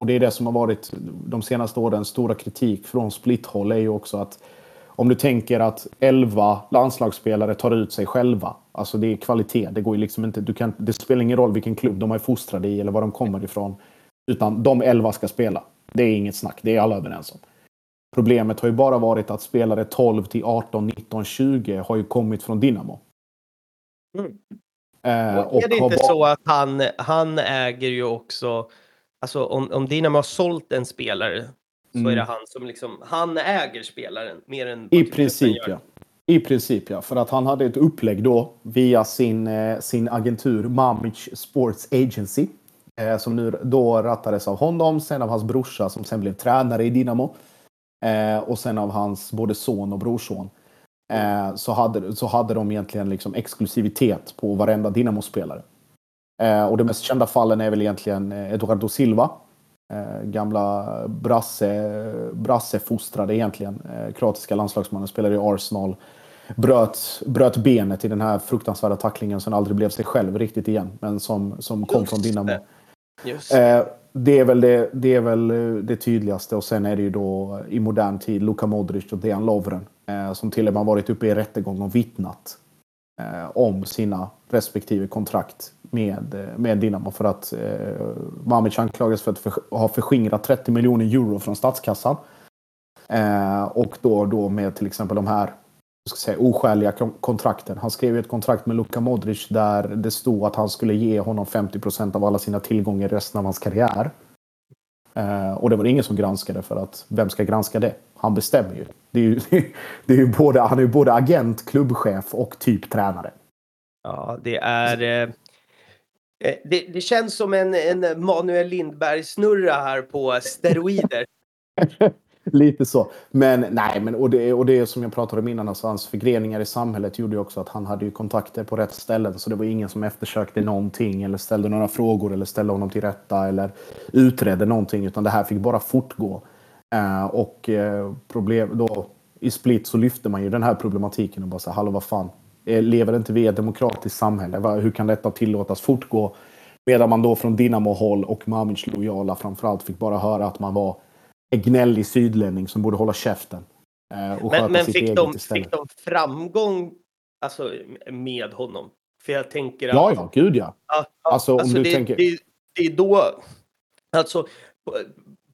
Och det är det som har varit de senaste årens stora kritik från splitthåll är ju också att om du tänker att 11 landslagsspelare tar ut sig själva. Alltså det är kvalitet. Det går ju liksom inte. Du kan, det spelar ingen roll vilken klubb de är fostrade i eller var de kommer ifrån. Utan de 11 ska spela. Det är inget snack. Det är alla överens om. Problemet har ju bara varit att spelare 12 till 18, 19, 20 har ju kommit från Dinamo. Mm. Eh, och är det inte så att han, han äger ju också alltså om, om Dinamo har sålt en spelare så Mm. är det han som liksom, han äger spelaren mer än I typ princip ja. I princip ja. För att han hade ett upplägg då via sin, eh, sin agentur Mamic Sports Agency. Eh, som nu då rattades av honom, sen av hans brorsa som sen blev tränare i Dinamo. Eh, och sen av hans både son och brorson. Eh, så, hade, så hade de egentligen liksom exklusivitet på varenda Dinamo-spelare. Eh, och de mest kända fallen är väl egentligen eh, Eduardo Silva. Eh, gamla brasse, brassefostrade egentligen. Eh, kroatiska landslagsmannen, spelade i Arsenal. Bröt, bröt benet i den här fruktansvärda tacklingen som aldrig blev sig själv riktigt igen. Men som, som kom Just från det. Eh, det är, väl det, det är väl eh, det tydligaste och sen är det ju då i modern tid Luka Modric och Dejan Lovren eh, som till och med har varit uppe i rättegång och vittnat om sina respektive kontrakt med, eh, med Dinamo för att eh, Mamic anklagas för att för, ha förskingrat 30 miljoner euro från statskassan. Eh, och då, då med till exempel de här ska säga, oskäliga kontrakten. Han skrev ju ett kontrakt med Luka Modric där det stod att han skulle ge honom 50 procent av alla sina tillgångar resten av hans karriär. Eh, och det var det ingen som granskade för att vem ska granska det? Han bestämmer ju. Det är ju, det är ju både, han är ju både agent, klubbchef och typ tränare. Ja, det är... Eh, Eh, det, det känns som en, en Manuel Lindberg-snurra här på steroider. Lite så. Men nej, men, och, det, och det som jag pratade om innan, alltså, hans förgreningar i samhället gjorde ju också att han hade ju kontakter på rätt ställen. Så det var ingen som eftersökte någonting eller ställde några frågor eller ställde honom till rätta eller utredde någonting. Utan det här fick bara fortgå. Uh, och uh, problem då i Split så lyfte man ju den här problematiken och bara så här, hallå vad fan. Eh, Lever inte vi i ett demokratiskt samhälle? Hur kan detta tillåtas fortgå? Medan man då från Dinamo-håll och Mamic lojala framförallt fick bara höra att man var en gnällig sydlänning som borde hålla käften. eh, Och Men, men fick, de, fick de framgång alltså, med honom? För jag tänker att... Ja, ja, gud ja. Ja, ja, Alltså, om du det, tänker- det, det är då... Alltså,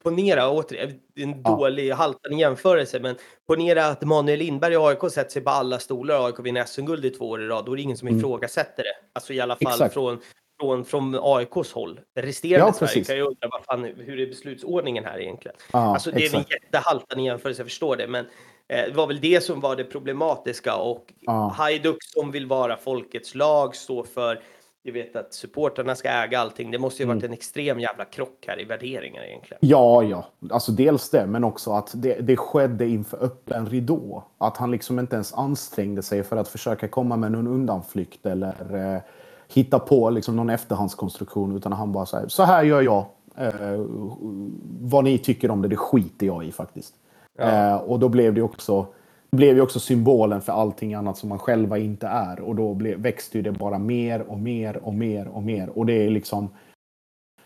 ponera återigen, en Ja. dålig haltande jämförelse, men ponera att Manuel Lindberg i AIK sätter sig på alla stolar och AIK vinner SM-guld i två år i rad. Då är det ingen som Mm. ifrågasätter det. Alltså i alla fall Exakt. från, från, från AIKs håll. Resterande Ja, Sverige kan jag undra vad fan, hur är beslutsordningen här egentligen? ja Alltså det är en exakt. jättehaltande jämförelse, jag förstår det, men eh, det var väl det som var det problematiska och Ja. Hajduk som vill vara folkets lag, stå för, du vet att supportrarna ska äga allting. Det måste ju Mm. varit en extrem jävla krock här i värderingar egentligen. Ja, ja. Alltså dels det, men också att det, det skedde inför öppen ridå. Att han liksom inte ens ansträngde sig för att försöka komma med någon undanflykt eller eh, hitta på liksom någon efterhandskonstruktion. Utan han bara säger så här gör jag. Eh, vad ni tycker om det, det skiter jag i faktiskt. Ja. Eh, och då blev det också blev ju också symbolen för allting annat som man själva inte är. Och då blev, växte ju det bara mer och mer och mer och mer. Och det är liksom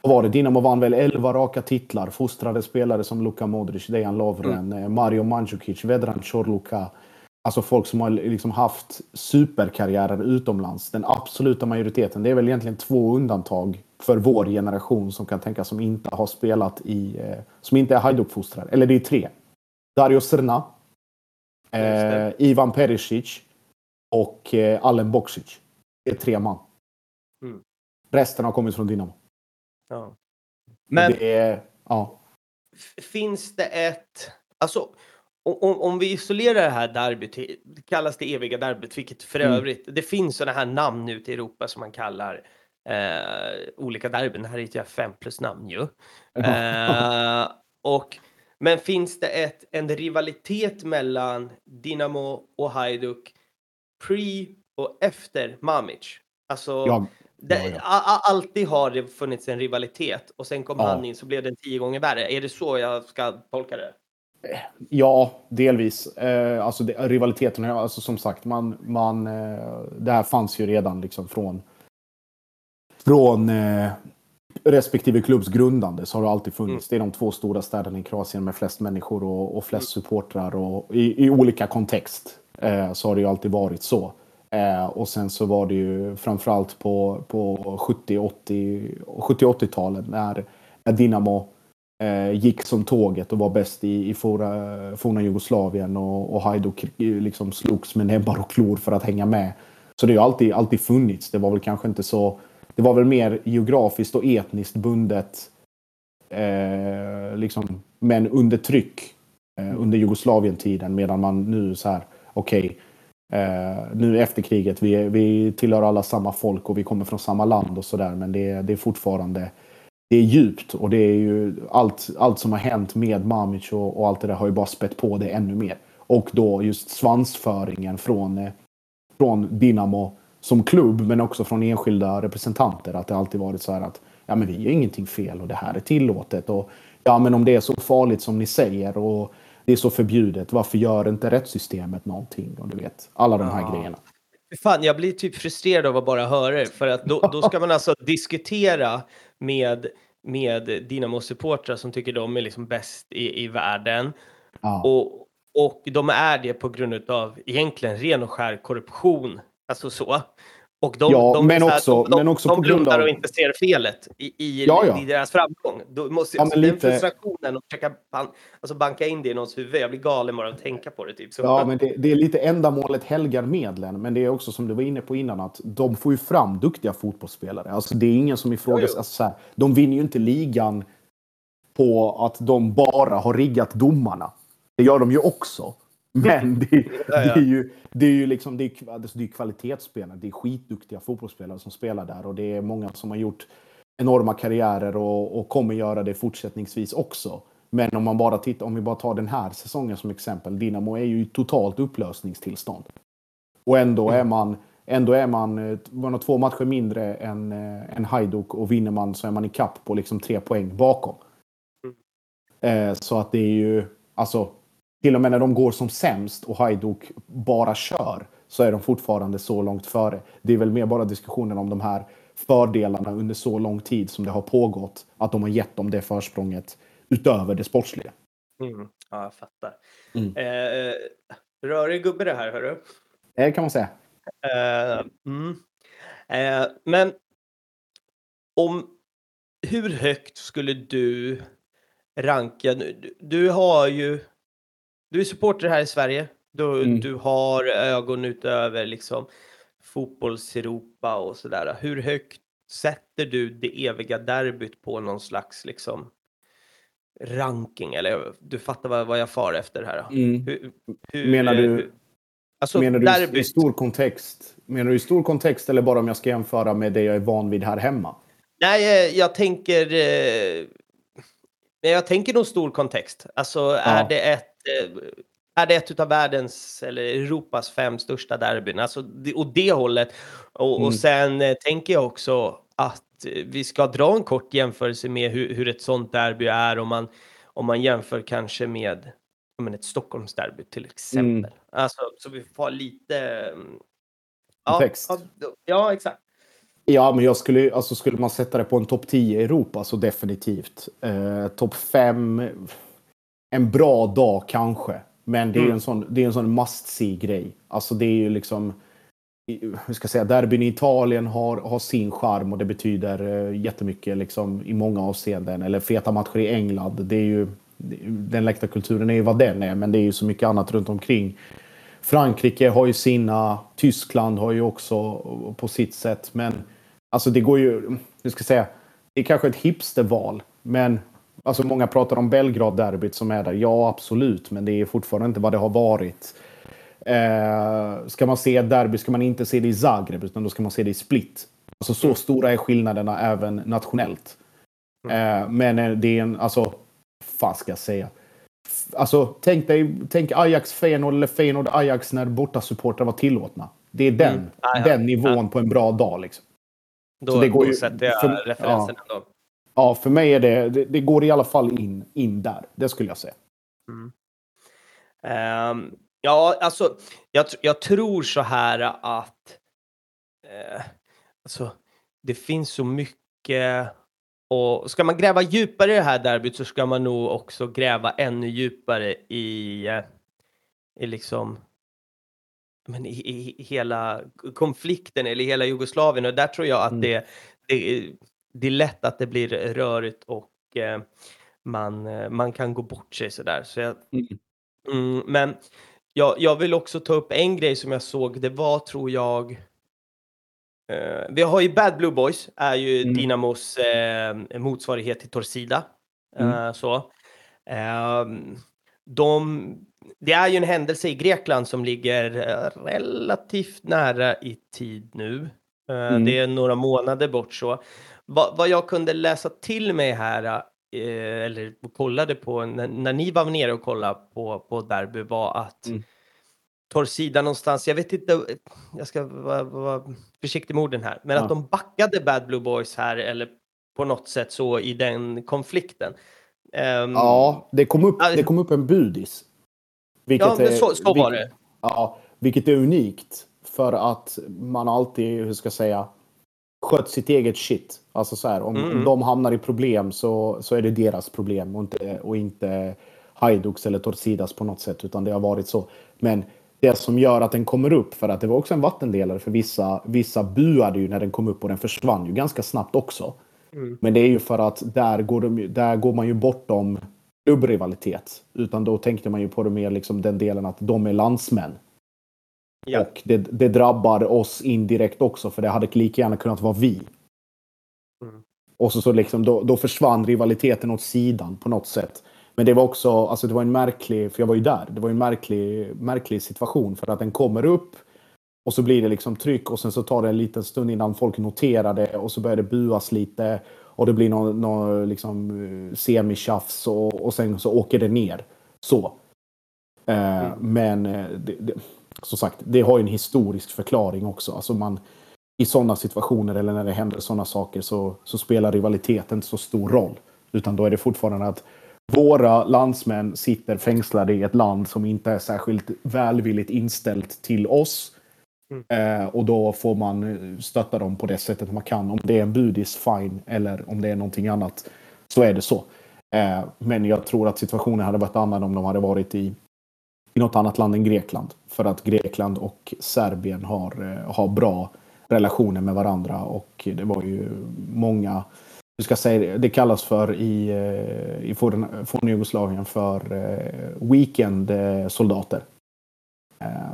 vad var det? Dinamo vann väl 11 raka titlar. Fostrade spelare som Luka Modric, Dejan Lovren, eh, Mario Mandzukic, Vedran Chorluka. Alltså folk som har liksom haft superkarriärer utomlands. Den absoluta majoriteten. Det är väl egentligen två undantag för vår generation som kan tänka som inte har spelat i... Eh, som inte är Hajduk-fostrade. Eller det är tre. Dario Srna. Eh. Ivan Perisic. Och eh, Alen Boksic. Det är tre man. Mm. Resten har kommit från Dinamo. Ja. Men Det är, ja. finns det ett... Alltså, om, om- vi isolerar det här derbyt, det kallas det eviga derbyt, vilket för Mm. övrigt, det finns sådana här namn ute i Europa som man kallar eh, olika derbyn. Det här är ett jävla fem plus namn ju. Eh, och, men finns det ett, en rivalitet mellan Dinamo och Hajduk pre och efter Mamic? Alltså, Ja, det, ja, ja. a- a- alltid har det funnits en rivalitet och sen kom han in så blev den tio gånger värre. Är det så jag ska tolka det? ja, delvis. Eh, alltså det, rivaliteten, alltså som sagt, man, man, eh, det här fanns ju redan liksom från, från eh, respektive klubbs grundande så har det alltid funnits. Det är de två stora städerna i Kroatien med flest människor och, och flest supportrar och i, i olika kontext eh, så har det ju alltid varit så. Eh, och sen så var det ju framförallt på, på 70-80 70-80-talen när, när Dinamo eh, gick som tåget och var bäst i, i forna, forna Jugoslavien och, och Hajduk liksom slogs med näbbar och klor för att hänga med. Så det har ju alltid, alltid funnits. Det var väl kanske inte så... Det var väl mer geografiskt och etniskt bundet Eh, liksom, men under tryck eh, under Jugoslavien-tiden medan man nu så här, okej, okay, eh, nu efter kriget, vi, vi tillhör alla samma folk och vi kommer från samma land och sådär, men det, det är fortfarande det är djupt och det är ju allt, allt som har hänt med Mamic och, och allt det där har ju bara spett på det ännu mer. Och då just svansföringen från, eh, från Dinamo som klubb men också från enskilda representanter. Att det alltid varit så här att ja men vi gör ingenting fel och det här är tillåtet. Och ja men om det är så farligt som ni säger och det är så förbjudet, varför gör inte rättssystemet någonting? Och du vet, alla de här ja. grejerna. Fan, jag blir typ frustrerad av att bara höra det, för att då, då ska man alltså diskutera med, med Dinamo-supportrar som tycker de är liksom bäst i, i världen. Ja. Och, och de är det på grund av egentligen ren och skär korruption. Alltså så. Och de, ja, de, men, också, de, men också de blundar av... och inte ser felet i, i, ja, ja. i deras framgång. Då måste, ja, alltså, lite... Den frustrationen och försöka ban, alltså banka in det i någons huvud. Jag blir galen bara att tänka på det. Typ. Så. Ja, men det, det, är lite ändamålet helgar medlen. Men det är också som du var inne på innan att de får ju fram duktiga fotbollsspelare. Alltså, det är ingen som ifrågasätter. Alltså, de vinner ju inte ligan på att de bara har riggat domarna. Det gör de ju också. Men det, det, är ju, det är ju liksom, det är, alltså det är kvalitetsspelare. Det är skitduktiga fotbollsspelare som spelar där och det är många som har gjort enorma karriärer och, och kommer göra det fortsättningsvis också. Men om man bara tittar, om vi bara tar den här säsongen som exempel. Dinamo är ju i totalt upplösningstillstånd. Och ändå är mm. man, ändå är man, man har två matcher mindre än, än Hajduk och vinner man så är man i kapp på liksom tre poäng bakom. Mm. Eh, så att det är ju, alltså till och med när de går som sämst och Hajduk bara kör så är de fortfarande så långt före. Det är väl mer bara diskussionen om de här fördelarna under så lång tid som det har pågått. Att de har gett dem det försprånget utöver det sportsliga. Mm. Ja, jag fattar. Mm. Eh, rörig gubbe det här, hörru. Det kan man säga. Eh, mm. eh, men om hur högt skulle du ranka? Du, du har ju du är supporter här i Sverige. Du, mm. du har ögon utöver liksom fotbolls-Europa och sådär. Hur högt sätter du det eviga derbyt på någon slags liksom ranking? Eller du fattar vad, vad jag far efter här. Mm. Hur, hur, menar du, hur, alltså, menar du derbyt... i stor kontext? Menar du i stor kontext eller bara om jag ska jämföra med det jag är van vid här hemma? Nej, eh, jag tänker... Eh, jag tänker nog stor kontext. Alltså, ja. är det ett är det ett av världens eller Europas fem största derbyn. Alltså, åt det hållet. Och, mm. och sen eh, tänker jag också att eh, vi ska dra en kort jämförelse med hur, hur ett sånt derby är om man, om man jämför kanske med men ett Stockholmsderby till exempel. Mm. Alltså, så vi får lite... Mm, ja, ja, ja, exakt. Ja, men jag skulle, alltså skulle man sätta det på en topp 10 i Europa så definitivt. Eh, topp 5 en bra dag kanske. Men det är mm. en sån, det är en sån must see-grej. Alltså det är ju liksom... Hur ska jag säga? Derbyn i Italien har, har sin charm och det betyder uh, jättemycket liksom, i många avseenden. Eller feta matcher i England. Det är ju, den läktarkulturen är ju vad den är, men det är ju så mycket annat runt omkring. Frankrike har ju sina, Tyskland har ju också på sitt sätt. Men alltså det går ju, hur ska jag säga, det är kanske ett hipsterval. Men Alltså många pratar om Belgrad-derbyt som är där. Ja, absolut, men det är fortfarande inte vad det har varit. Eh, ska man se ett derby ska man inte se det i Zagreb, utan då ska man se det i Split. Alltså så mm. stora är skillnaderna även nationellt. Mm. Eh, men eh, det är en, alltså, fan ska jag säga? Alltså, tänk dig, tänk Ajax-Feyenoord eller Feyenoord-Ajax när bortasupportrar var tillåtna. Det är den, mm. den nivån på en bra dag. Liksom. Då, så det går då ju, sätter jag för, referensen ja. ändå. Ja, för mig är det, det, det, går i alla fall in, in där. Det skulle jag säga. Mm. Um, ja, alltså, jag, jag, tror så här att uh, alltså, det finns så mycket och ska man gräva djupare i det här derbyt så ska man nog också gräva ännu djupare i, uh, i liksom men i, i, hela konflikten eller hela Jugoslavien och där tror jag att mm. det, det det är lätt att det blir rörigt och eh, man, eh, man kan gå bort sig sådär. Så jag, mm. Mm, men jag, jag vill också ta upp en grej som jag såg. Det var, tror jag, eh, vi har ju Bad Blue Boys, är ju mm. Dynamos eh, motsvarighet till Torsida. Mm. så. Ehm, de, det är ju en händelse i Grekland som ligger relativt nära i tid nu. Mm. Det är några månader bort så. Vad, vad jag kunde läsa till mig här Eh, eller kollade på, när, när, ni var nere och kollade på, på derby var att mm. Torrsida någonstans, jag vet inte, jag ska vara, vara försiktig med orden här, men ja. att de backade Bad Blue Boys här eller på något sätt så i den konflikten. Um, ja, det kom, upp, det kom upp en budis. ja, men så, så var det. Ja, vilket är unikt för att man alltid, hur ska jag säga, skött sitt eget shit. Alltså så här, om, mm. om de hamnar i problem så, så är det deras problem och inte, och inte Haiduks eller Torsidas på något sätt, utan det har varit så. Men det som gör att den kommer upp, för att det var också en vattendelare för vissa, vissa buade ju när den kom upp och den försvann ju ganska snabbt också. Mm. Men det är ju för att där går, de, där går man ju bortom klubbrivalitet. Utan då tänkte man ju på det mer liksom den delen att de är landsmän. Ja. Och det, det, drabbar oss indirekt också, för det hade lika gärna kunnat vara vi. Mm. Och så, så liksom, då, då försvann rivaliteten åt sidan på något sätt. Men det var också, alltså det var en märklig, för jag var ju där, det var en märklig, märklig situation för att den kommer upp och så blir det liksom tryck och sen så tar det en liten stund innan folk noterar det och så börjar det buas lite och det blir någon, någon liksom eh, semitjafs och, och sen så åker det ner. Så. Eh, mm. Men eh, det, det, som sagt, det har ju en historisk förklaring också. Alltså man, I sådana situationer eller när det händer sådana saker så, så spelar rivaliteten inte så stor roll. Utan då är det fortfarande att våra landsmän sitter fängslade i ett land som inte är särskilt välvilligt inställt till oss. Mm. Eh, och då får man eh, stötta dem på det sättet man kan. Om det är en budis, fine. Eller om det är någonting annat, så är det så. Eh, men jag tror att situationen hade varit annan om de hade varit i i något annat land än Grekland. För att Grekland och Serbien har, eh, har bra relationer med varandra och det var ju många du ska säga, det kallas för i, eh, i forna Jugoslavien för eh, weekendsoldater.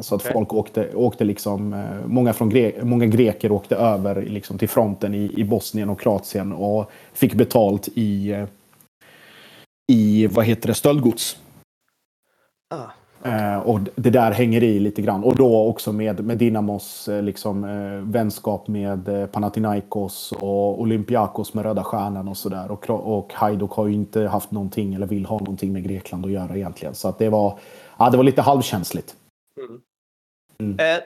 Så att okay. folk åkte, åkte liksom, många, från gre många greker åkte över liksom till fronten i, i Bosnien och Kroatien och fick betalt i, i vad heter det, stöldgods. Ah. Eh, och det där hänger i lite grann. Och då också med, med Dynamos eh, liksom, eh, vänskap med eh, Panathinaikos och Olympiakos med Röda Stjärnan och sådär. Och, och Hajduk har ju inte haft någonting eller vill ha någonting med Grekland att göra egentligen. Så att det var, ja, det var lite halvkänsligt. Mm. Mm. Eh,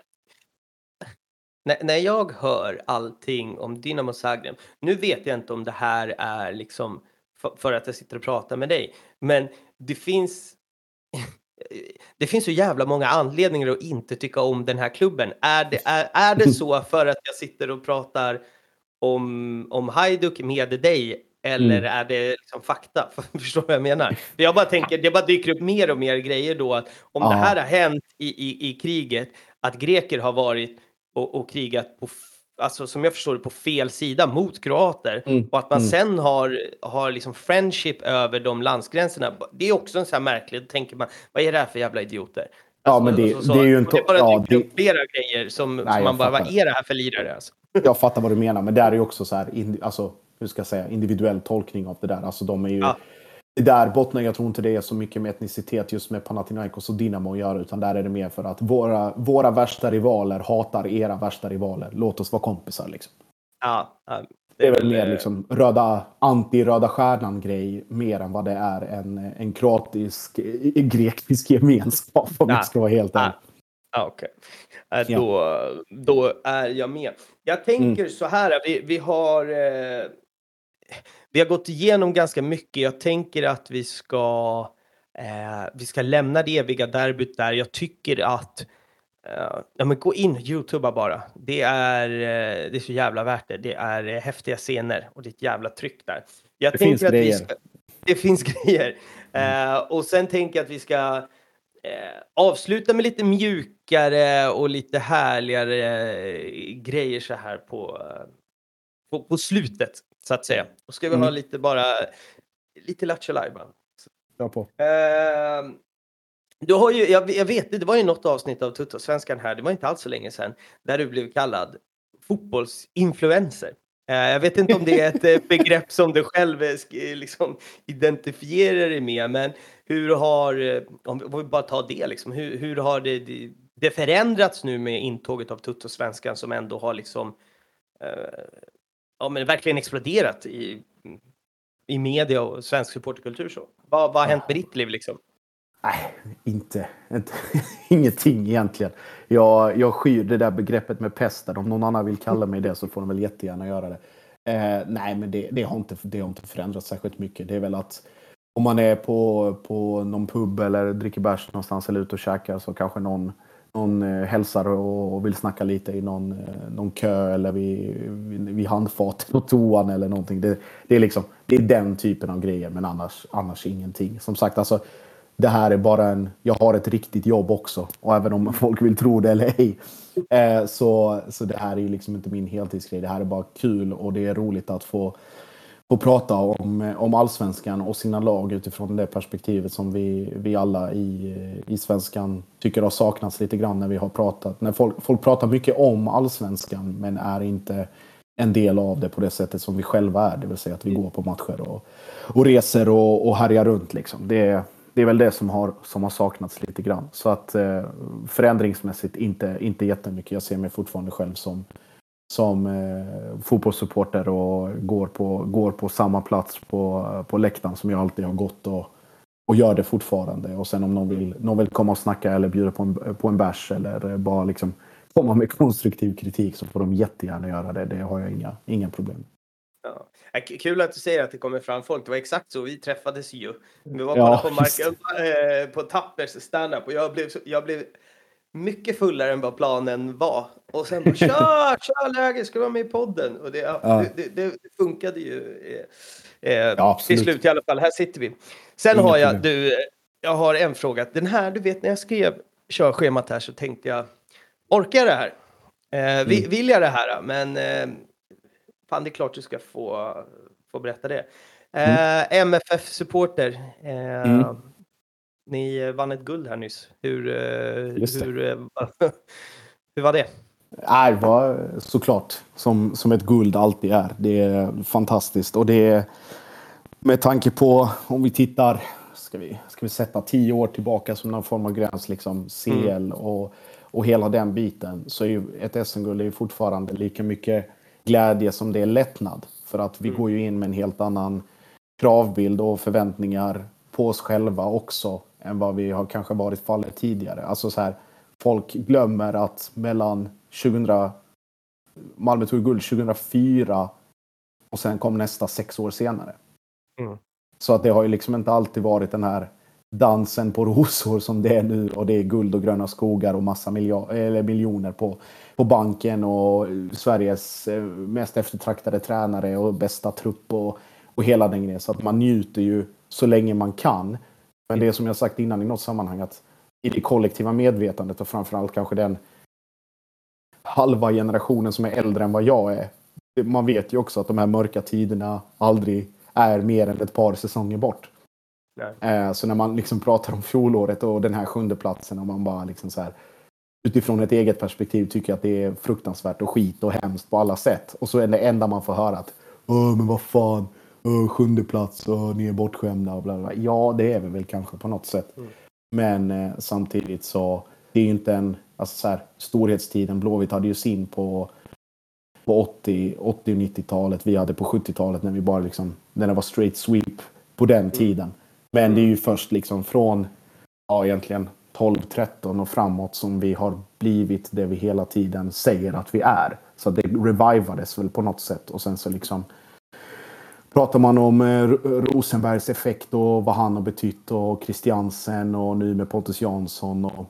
när, när jag hör allting om Dynamo Zagreb, nu vet jag inte om det här är liksom för, för att jag sitter och pratar med dig, men det finns det finns så jävla många anledningar att inte tycka om den här klubben. Är det, är, är det så för att jag sitter och pratar om, om Hajduk med dig eller mm. är det liksom fakta? Förstår du vad jag menar? Jag bara tänker, det bara dyker upp mer och mer grejer då att om ja. det här har hänt i, i, i kriget, att greker har varit och, och krigat på alltså som jag förstår det, på fel sida mot kroater. Mm. Och att man mm. sen har, har liksom friendship över de landsgränserna. Det är också en sån här märklig, då tänker man, vad är det här för jävla idioter? Ja, alltså, men det, så, det är ju inte... Det bara ja, det... flera grejer som, Nej, som man bara, vad är det här för lirare? Alltså? Jag fattar vad du menar, men det är ju också så här, in, alltså, hur ska jag säga, individuell tolkning av det där. Alltså de är ju... Ja det där bottnar, jag tror inte det är så mycket med etnicitet just med Panathinaikos och Dinamo att göra, utan där är det mer för att våra, våra värsta rivaler hatar era värsta rivaler. Låt oss vara kompisar liksom. Ja, det är väl mer liksom röda, anti-röda stjärnan-grej mer än vad det är en, en kroatisk, grekisk gemenskap om ja. vi ska vara helt ärlig. Ja, Okej, okay. äh, då, då är jag med. Jag tänker mm. så här, vi, vi har eh, vi har gått igenom ganska mycket. Jag tänker att vi ska, eh, vi ska lämna det eviga derbyt där. Jag tycker att eh, ja, men gå in, youtuba bara. Det är, eh, det är så jävla värt det. Det är eh, häftiga scener och det är ett jävla tryck där. Jag det finns grejer. Ska, det finns grejer. Mm. Eh, och sen tänker jag att vi ska eh, avsluta med lite mjukare och lite härligare grejer så här på, på, på slutet så att säga. Då ska vi mm. ha lite bara, lite Lattjo på. Uh, du har ju, jag, jag vet, det var ju något avsnitt av Tuttosvenskan här, det var inte alls så länge sedan, där du blev kallad fotbollsinfluencer. Eh, jag vet inte om det är ett eh, begrepp som du själv liksom identifierar dig med, men hur har, om vi bara tar det, liksom, hur, hur har det, det förändrats nu med intåget av Tuttosvenskan som ändå har liksom ja, men verkligen exploderat i, i media och svensk supporterkultur. Så. Vad, vad har hänt med ditt liv liksom? Nej, inte, inte ingenting egentligen. Jag, jag skyr det där begreppet med pesten. Om någon annan vill kalla mig det så får de väl jättegärna göra det. Eh, nej, men det, det, har inte, det har inte förändrats särskilt mycket. Det är väl att om man är på, på någon pub eller dricker bärs någonstans eller ute och käkar så kanske någon, någon eh, hälsar och vill snacka lite i någon, eh, någon kö eller vid, vid handfatet på toan eller någonting. Det, det, är liksom, det är den typen av grejer men annars, annars ingenting. Som sagt, alltså det här är bara en, jag har ett riktigt jobb också. Och även om folk vill tro det eller ej. Eh, så, så det här är ju liksom inte min heltidsgrej. Det här är bara kul och det är roligt att få, få prata om, eh, om allsvenskan och sina lag utifrån det perspektivet som vi, vi alla i, eh, i svenskan tycker har saknats lite grann när vi har pratat. När folk, folk pratar mycket om allsvenskan men är inte en del av det på det sättet som vi själva är. Det vill säga att vi går på matcher och, och reser och, och härjar runt. Liksom. Det, det är väl det som har, som har saknats lite grann. Så att eh, förändringsmässigt inte, inte jättemycket. Jag ser mig fortfarande själv som, som eh, fotbollssupporter och går på, går på samma plats på, på läktaren som jag alltid har gått och, och gör det fortfarande. Och sen om någon vill, någon vill komma och snacka eller bjuda på en, på en bärs eller bara liksom komma med konstruktiv kritik så får de jättegärna göra det. Det har jag inga, inga problem. Ja. Kul att du säger att det kommer fram folk. Det var exakt så vi träffades ju. Vi var ja, på, Mark, äh, på Tappers standup och jag blev, jag blev mycket fullare än vad planen var. Och sen bara tja, tja läge, ska vara med i podden? Och det, ja. det, det, det funkade ju eh, eh ja, till slut i alla fall. Här sitter vi. Sen Inga har jag, du, jag har en fråga. Den här, du vet när jag skrev körschemat här så tänkte jag, orkar jag det här? Eh, mm. Vill jag det här? Men eh, fan det är klart du ska få, få berätta det. Mm. Eh, MFF-supporter. Eh, mm. Ni vann ett guld här nyss. Hur, eh, hur, eh, hur var det? Det var såklart som, som ett guld alltid är. Det är fantastiskt och det är med tanke på om vi tittar, ska vi, ska vi sätta tio år tillbaka som någon form av gräns, liksom CL mm. och, och hela den biten, så är ju ett SM-guld fortfarande lika mycket glädje som det är lättnad. För att vi mm. går ju in med en helt annan kravbild och förväntningar på oss själva också än vad vi har kanske varit fallet tidigare. Alltså så här, folk glömmer att mellan 2000, Malmö tog guld 2004 och sen kom nästa sex år senare. Mm. Så att det har ju liksom inte alltid varit den här dansen på rosor som det är nu och det är guld och gröna skogar och massa eller miljoner på, på banken och Sveriges eh, mest eftertraktade tränare och bästa trupp och, och hela den grejen. Så att man njuter ju så länge man kan. Men det är som jag sagt innan i något sammanhang att i det kollektiva medvetandet och framförallt kanske den halva generationen som är äldre än vad jag är. Man vet ju också att de här mörka tiderna aldrig är mer än ett par säsonger bort. Eh, så när man liksom pratar om fjolåret och den här sjunde platsen och man bara liksom så här, utifrån ett eget perspektiv tycker att det är fruktansvärt och skit och hemskt på alla sätt. Och så är det enda man får höra att Åh, men vad fan, Åh, sjunde plats och ni är bortskämda och bla, bla Ja, det är vi väl kanske på något sätt. Mm. Men eh, samtidigt så det är ju inte en alltså så här, storhetstiden. Blåvitt hade ju sin på på 80, 80 och 90-talet. Vi hade på 70-talet när vi bara liksom, när det var straight sweep på den mm. tiden. Men det är ju först liksom från, ja egentligen 12-13 och framåt som vi har blivit det vi hela tiden säger att vi är. Så det revivades väl på något sätt och sen så liksom pratar man om eh, Rosenbergs effekt och vad han har betytt och Christiansen och nu med Pontus Jansson och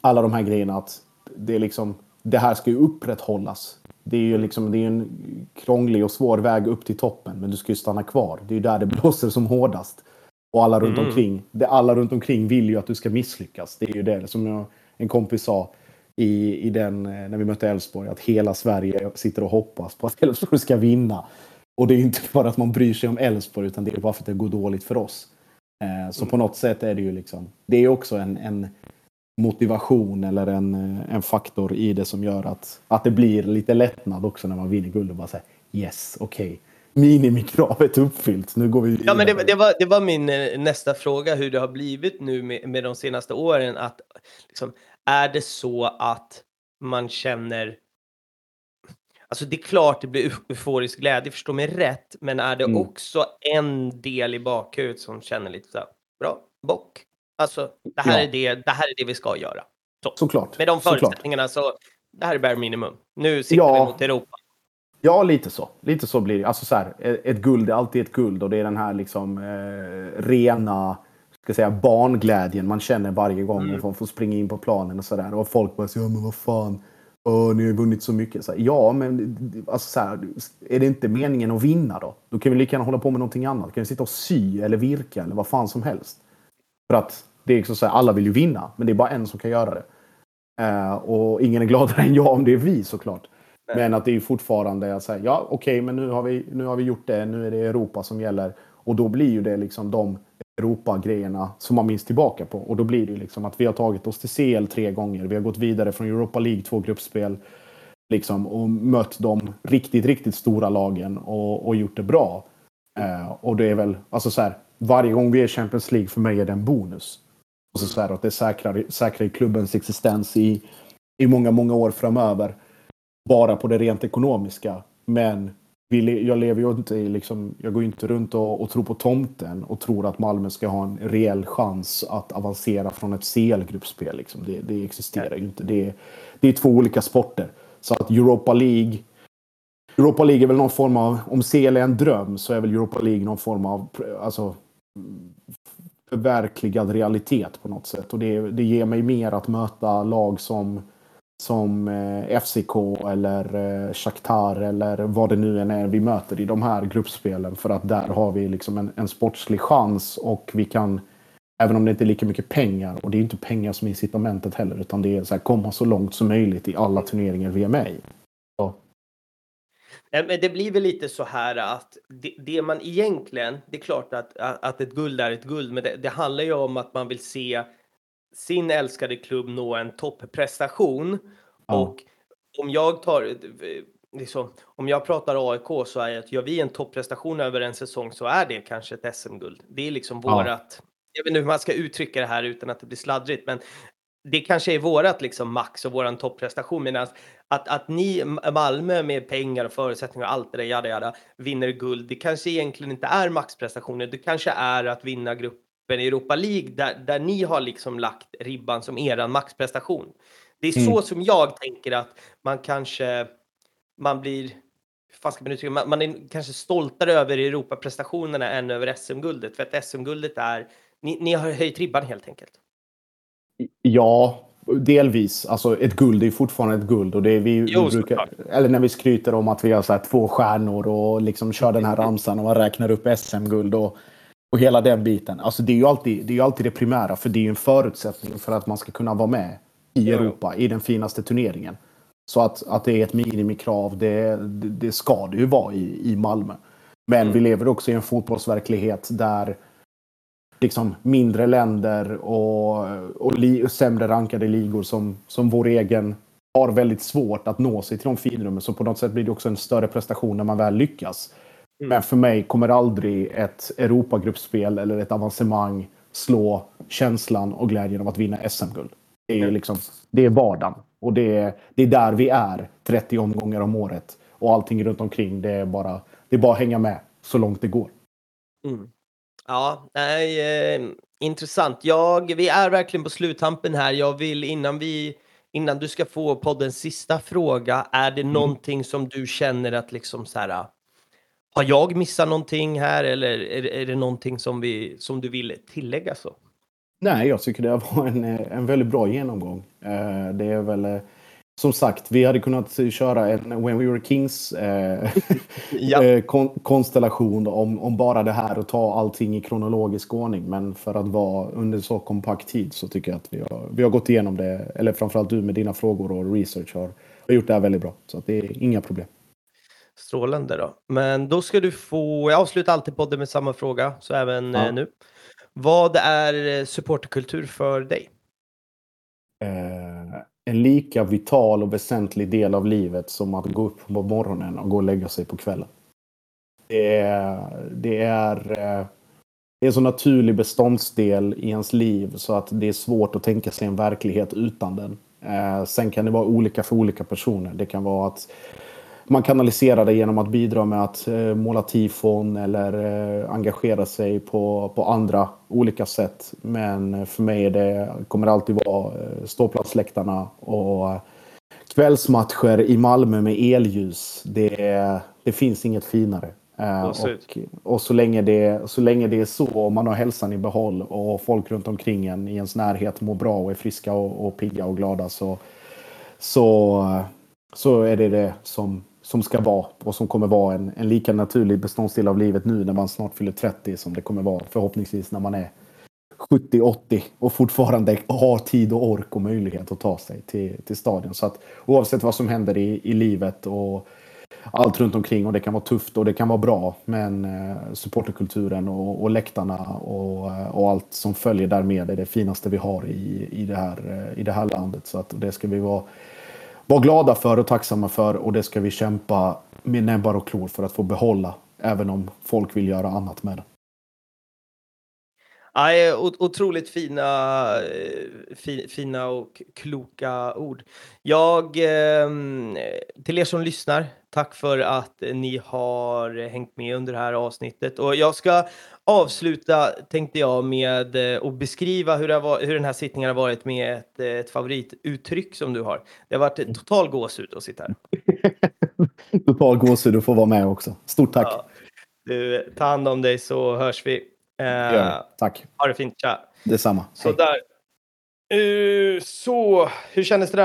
alla de här grejerna att det är liksom det här ska ju upprätthållas. Det är ju liksom, det är en krånglig och svår väg upp till toppen men du ska ju stanna kvar. Det är ju där det blåser som hårdast. Och alla runt mm. omkring. Det, alla runt omkring vill ju att du ska misslyckas. Det är ju det som jag, en kompis sa i, i den, eh, när vi mötte Elfsborg. Att hela Sverige sitter och hoppas på att Elfsborg ska vinna. Och det är inte bara att man bryr sig om Elfsborg utan det är bara för att det går dåligt för oss. Eh, så mm. på något sätt är det ju liksom. Det är också en, en motivation eller en, eh, en faktor i det som gör att, att det blir lite lättnad också när man vinner guld och bara säger yes, okej. Okay. Minimikravet uppfyllt. Nu går vi Ja, men det, det, var, det var min eh, nästa fråga, hur det har blivit nu med, med de senaste åren. Att, liksom, är det så att man känner Alltså det är klart det blir euforisk glädje, förstå mig rätt, men är det mm. också en del i bakhuvudet som känner lite så här, bra, bock. Alltså, det här, ja. är det, det här är det vi ska göra. Så. Såklart. Med de förutsättningarna Såklart. så, det här är bare minimum. Nu siktar ja. vi mot Europa. Ja, lite så. Lite så blir det. Alltså så här, ett guld är alltid ett guld och det är den här liksom eh, rena ska säga, barnglädjen man känner varje gång mm. man får springa in på planen och sådär. Och folk bara säger ja men vad fan, Åh, ni har vunnit så mycket. Så här, ja, men alltså, så här, är det inte meningen att vinna då? Då kan vi lika gärna hålla på med någonting annat. Kan vi sitta och sy eller virka eller vad fan som helst. För att det är liksom så här, alla vill ju vinna, men det är bara en som kan göra det. Uh, och ingen är gladare än jag om det är vi såklart. Nej. Men att det är fortfarande att säga, ja okej, okay, men nu har, vi, nu har vi gjort det, nu är det Europa som gäller. Och då blir ju det liksom de Europa-grejerna som man minns tillbaka på. Och då blir det ju liksom att vi har tagit oss till CL tre gånger. Vi har gått vidare från Europa League, två gruppspel. Liksom, och mött de riktigt, riktigt stora lagen och, och gjort det bra. Eh, och det är väl, alltså så här, varje gång vi är Champions League för mig är det en bonus. Och så, så här, att det säkrar, säkrar klubbens existens i, i många, många år framöver. Bara på det rent ekonomiska. Men vi, jag lever ju inte i liksom, jag går inte runt och, och, tror på tomten och tror att Malmö ska ha en reell chans att avancera från ett CL-gruppspel. Liksom. Det, det, existerar ju inte. Det, det är två olika sporter. Så att Europa League Europa League är väl någon form av, om CL är en dröm så är väl Europa League någon form av alltså, förverkligad realitet på något sätt. Och det, det ger mig mer att möta lag som som eh, FCK eller eh, Shakhtar eller vad det nu än är vi möter i de här gruppspelen. För att där har vi liksom en, en sportslig chans och vi kan, även om det inte är lika mycket pengar, och det är inte pengar som är incitamentet heller, utan det är så här, komma så långt som möjligt i alla turneringar vi är med i. Så. Men det blir väl lite så här att det, det, man egentligen, det är klart att, att ett guld är ett guld, men det, det handlar ju om att man vill se sin älskade klubb nå en topprestation. Ja. Och om jag tar, liksom, om jag pratar AIK så är det att gör vi en topprestation över en säsong så är det kanske ett SM-guld. Det är liksom ja. vårat, jag vet inte hur man ska uttrycka det här utan att det blir sladdrigt, men det kanske är vårat liksom max och våran topprestation. Medan att, att ni Malmö med pengar och förutsättningar och allt det där jada, jada, vinner guld, det kanske egentligen inte är maxprestationer. Det kanske är att vinna grupp i Europa League där, där ni har liksom lagt ribban som eran maxprestation. Det är så mm. som jag tänker att man kanske, man blir, fan ska man, uttrycka, man, man är kanske stoltare över Europaprestationerna än över SM-guldet. För att SM-guldet är, ni, ni har höjt ribban helt enkelt. Ja, delvis. Alltså ett guld är fortfarande ett guld. Och det är vi, jo, vi brukar, eller när vi skryter om att vi har så två stjärnor och liksom kör den här ramsan och man räknar upp SM-guld. Och och hela den biten. Alltså det är ju alltid det, är alltid det primära, för det är ju en förutsättning för att man ska kunna vara med i Europa, i den finaste turneringen. Så att, att det är ett minimikrav, det, det, det ska det ju vara i, i Malmö. Men mm. vi lever också i en fotbollsverklighet där liksom mindre länder och, och, li, sämre rankade ligor som, som vår egen har väldigt svårt att nå sig till de finrummen. Så på något sätt blir det också en större prestation när man väl lyckas. Mm. Men för mig kommer aldrig ett Europagruppspel eller ett avancemang slå känslan och glädjen av att vinna SM-guld. Det är, liksom, det är vardagen. Och det är, det är där vi är 30 omgångar om året. Och allting runt omkring, det är bara, det är bara att hänga med så långt det går. Mm. Ja, nej, eh, intressant. Jag, vi är verkligen på sluttampen här. Jag vill innan vi innan du ska få poddens sista fråga, är det mm. någonting som du känner att liksom så här, har jag missat någonting här eller är, är det någonting som, vi, som du vill tillägga? så? Nej, jag tycker det var en, en väldigt bra genomgång. Eh, det är väl eh, som sagt, vi hade kunnat köra en When We Were Kings eh, ja. Eh, kon konstellation om, om bara det här och ta allting i kronologisk ordning. Men för att vara under så kompakt tid så tycker jag att vi har, vi har gått igenom det, eller framförallt du med dina frågor och research har, har gjort det här väldigt bra. Så att det är inga problem. Strålande då. Men då ska du få, jag avslutar alltid podden med samma fråga, så även ja. eh, nu. Vad är supporterkultur för dig? Eh, en lika vital och väsentlig del av livet som att gå upp på morgonen och gå och lägga sig på kvällen. Det är, det är, eh, det är en så naturlig beståndsdel i ens liv så att det är svårt att tänka sig en verklighet utan den. Eh, sen kan det vara olika för olika personer. Det kan vara att man kanaliserar det genom att bidra med att eh, måla tifon eller eh, engagera sig på, på andra olika sätt. Men för mig är det, kommer det alltid vara eh, ståplatsläktarna och kvällsmatcher i Malmö med elljus. Det, det finns inget finare. Och, och, så, länge det, så länge det är så, och man har hälsan i behåll och folk runt omkring en i ens närhet mår bra och är friska och, och pigga och glada så, så, så är det det som, som ska vara och som kommer vara en, en lika naturlig beståndsdel av livet nu när man snart fyller 30 som det kommer vara förhoppningsvis när man är 70-80 och fortfarande har tid och ork och möjlighet att ta sig till, till stadion. Så att oavsett vad som händer i, i livet och allt runt omkring och det kan vara tufft och det kan vara bra. Men eh, supporterkulturen och, och läktarna och, eh, och allt som följer därmed är det finaste vi har i, i, det, här, eh, i det här landet. Så att det ska vi vara vara glada för och tacksamma för och det ska vi kämpa med näbbar och klor för att få behålla. Även om folk vill göra annat med det. Ja, eh, otroligt fina, eh, fina och kloka ord. Jag, ehm, till er som lyssnar, tack för att ni har hängt med under det här avsnittet. Och jag ska avsluta, tänkte jag, med eh, att beskriva hur, var, hur den här sittningen har varit med ett, ett favorituttryck som du har. Det har varit total gåshud att sitta här. total gåshud att få vara med också. Stort tack! Ja. Du, ta hand om dig så hörs vi. Ja, tack. Ha det fint, tja. Detsamma. Så där. Uh, så, hur kändes det där?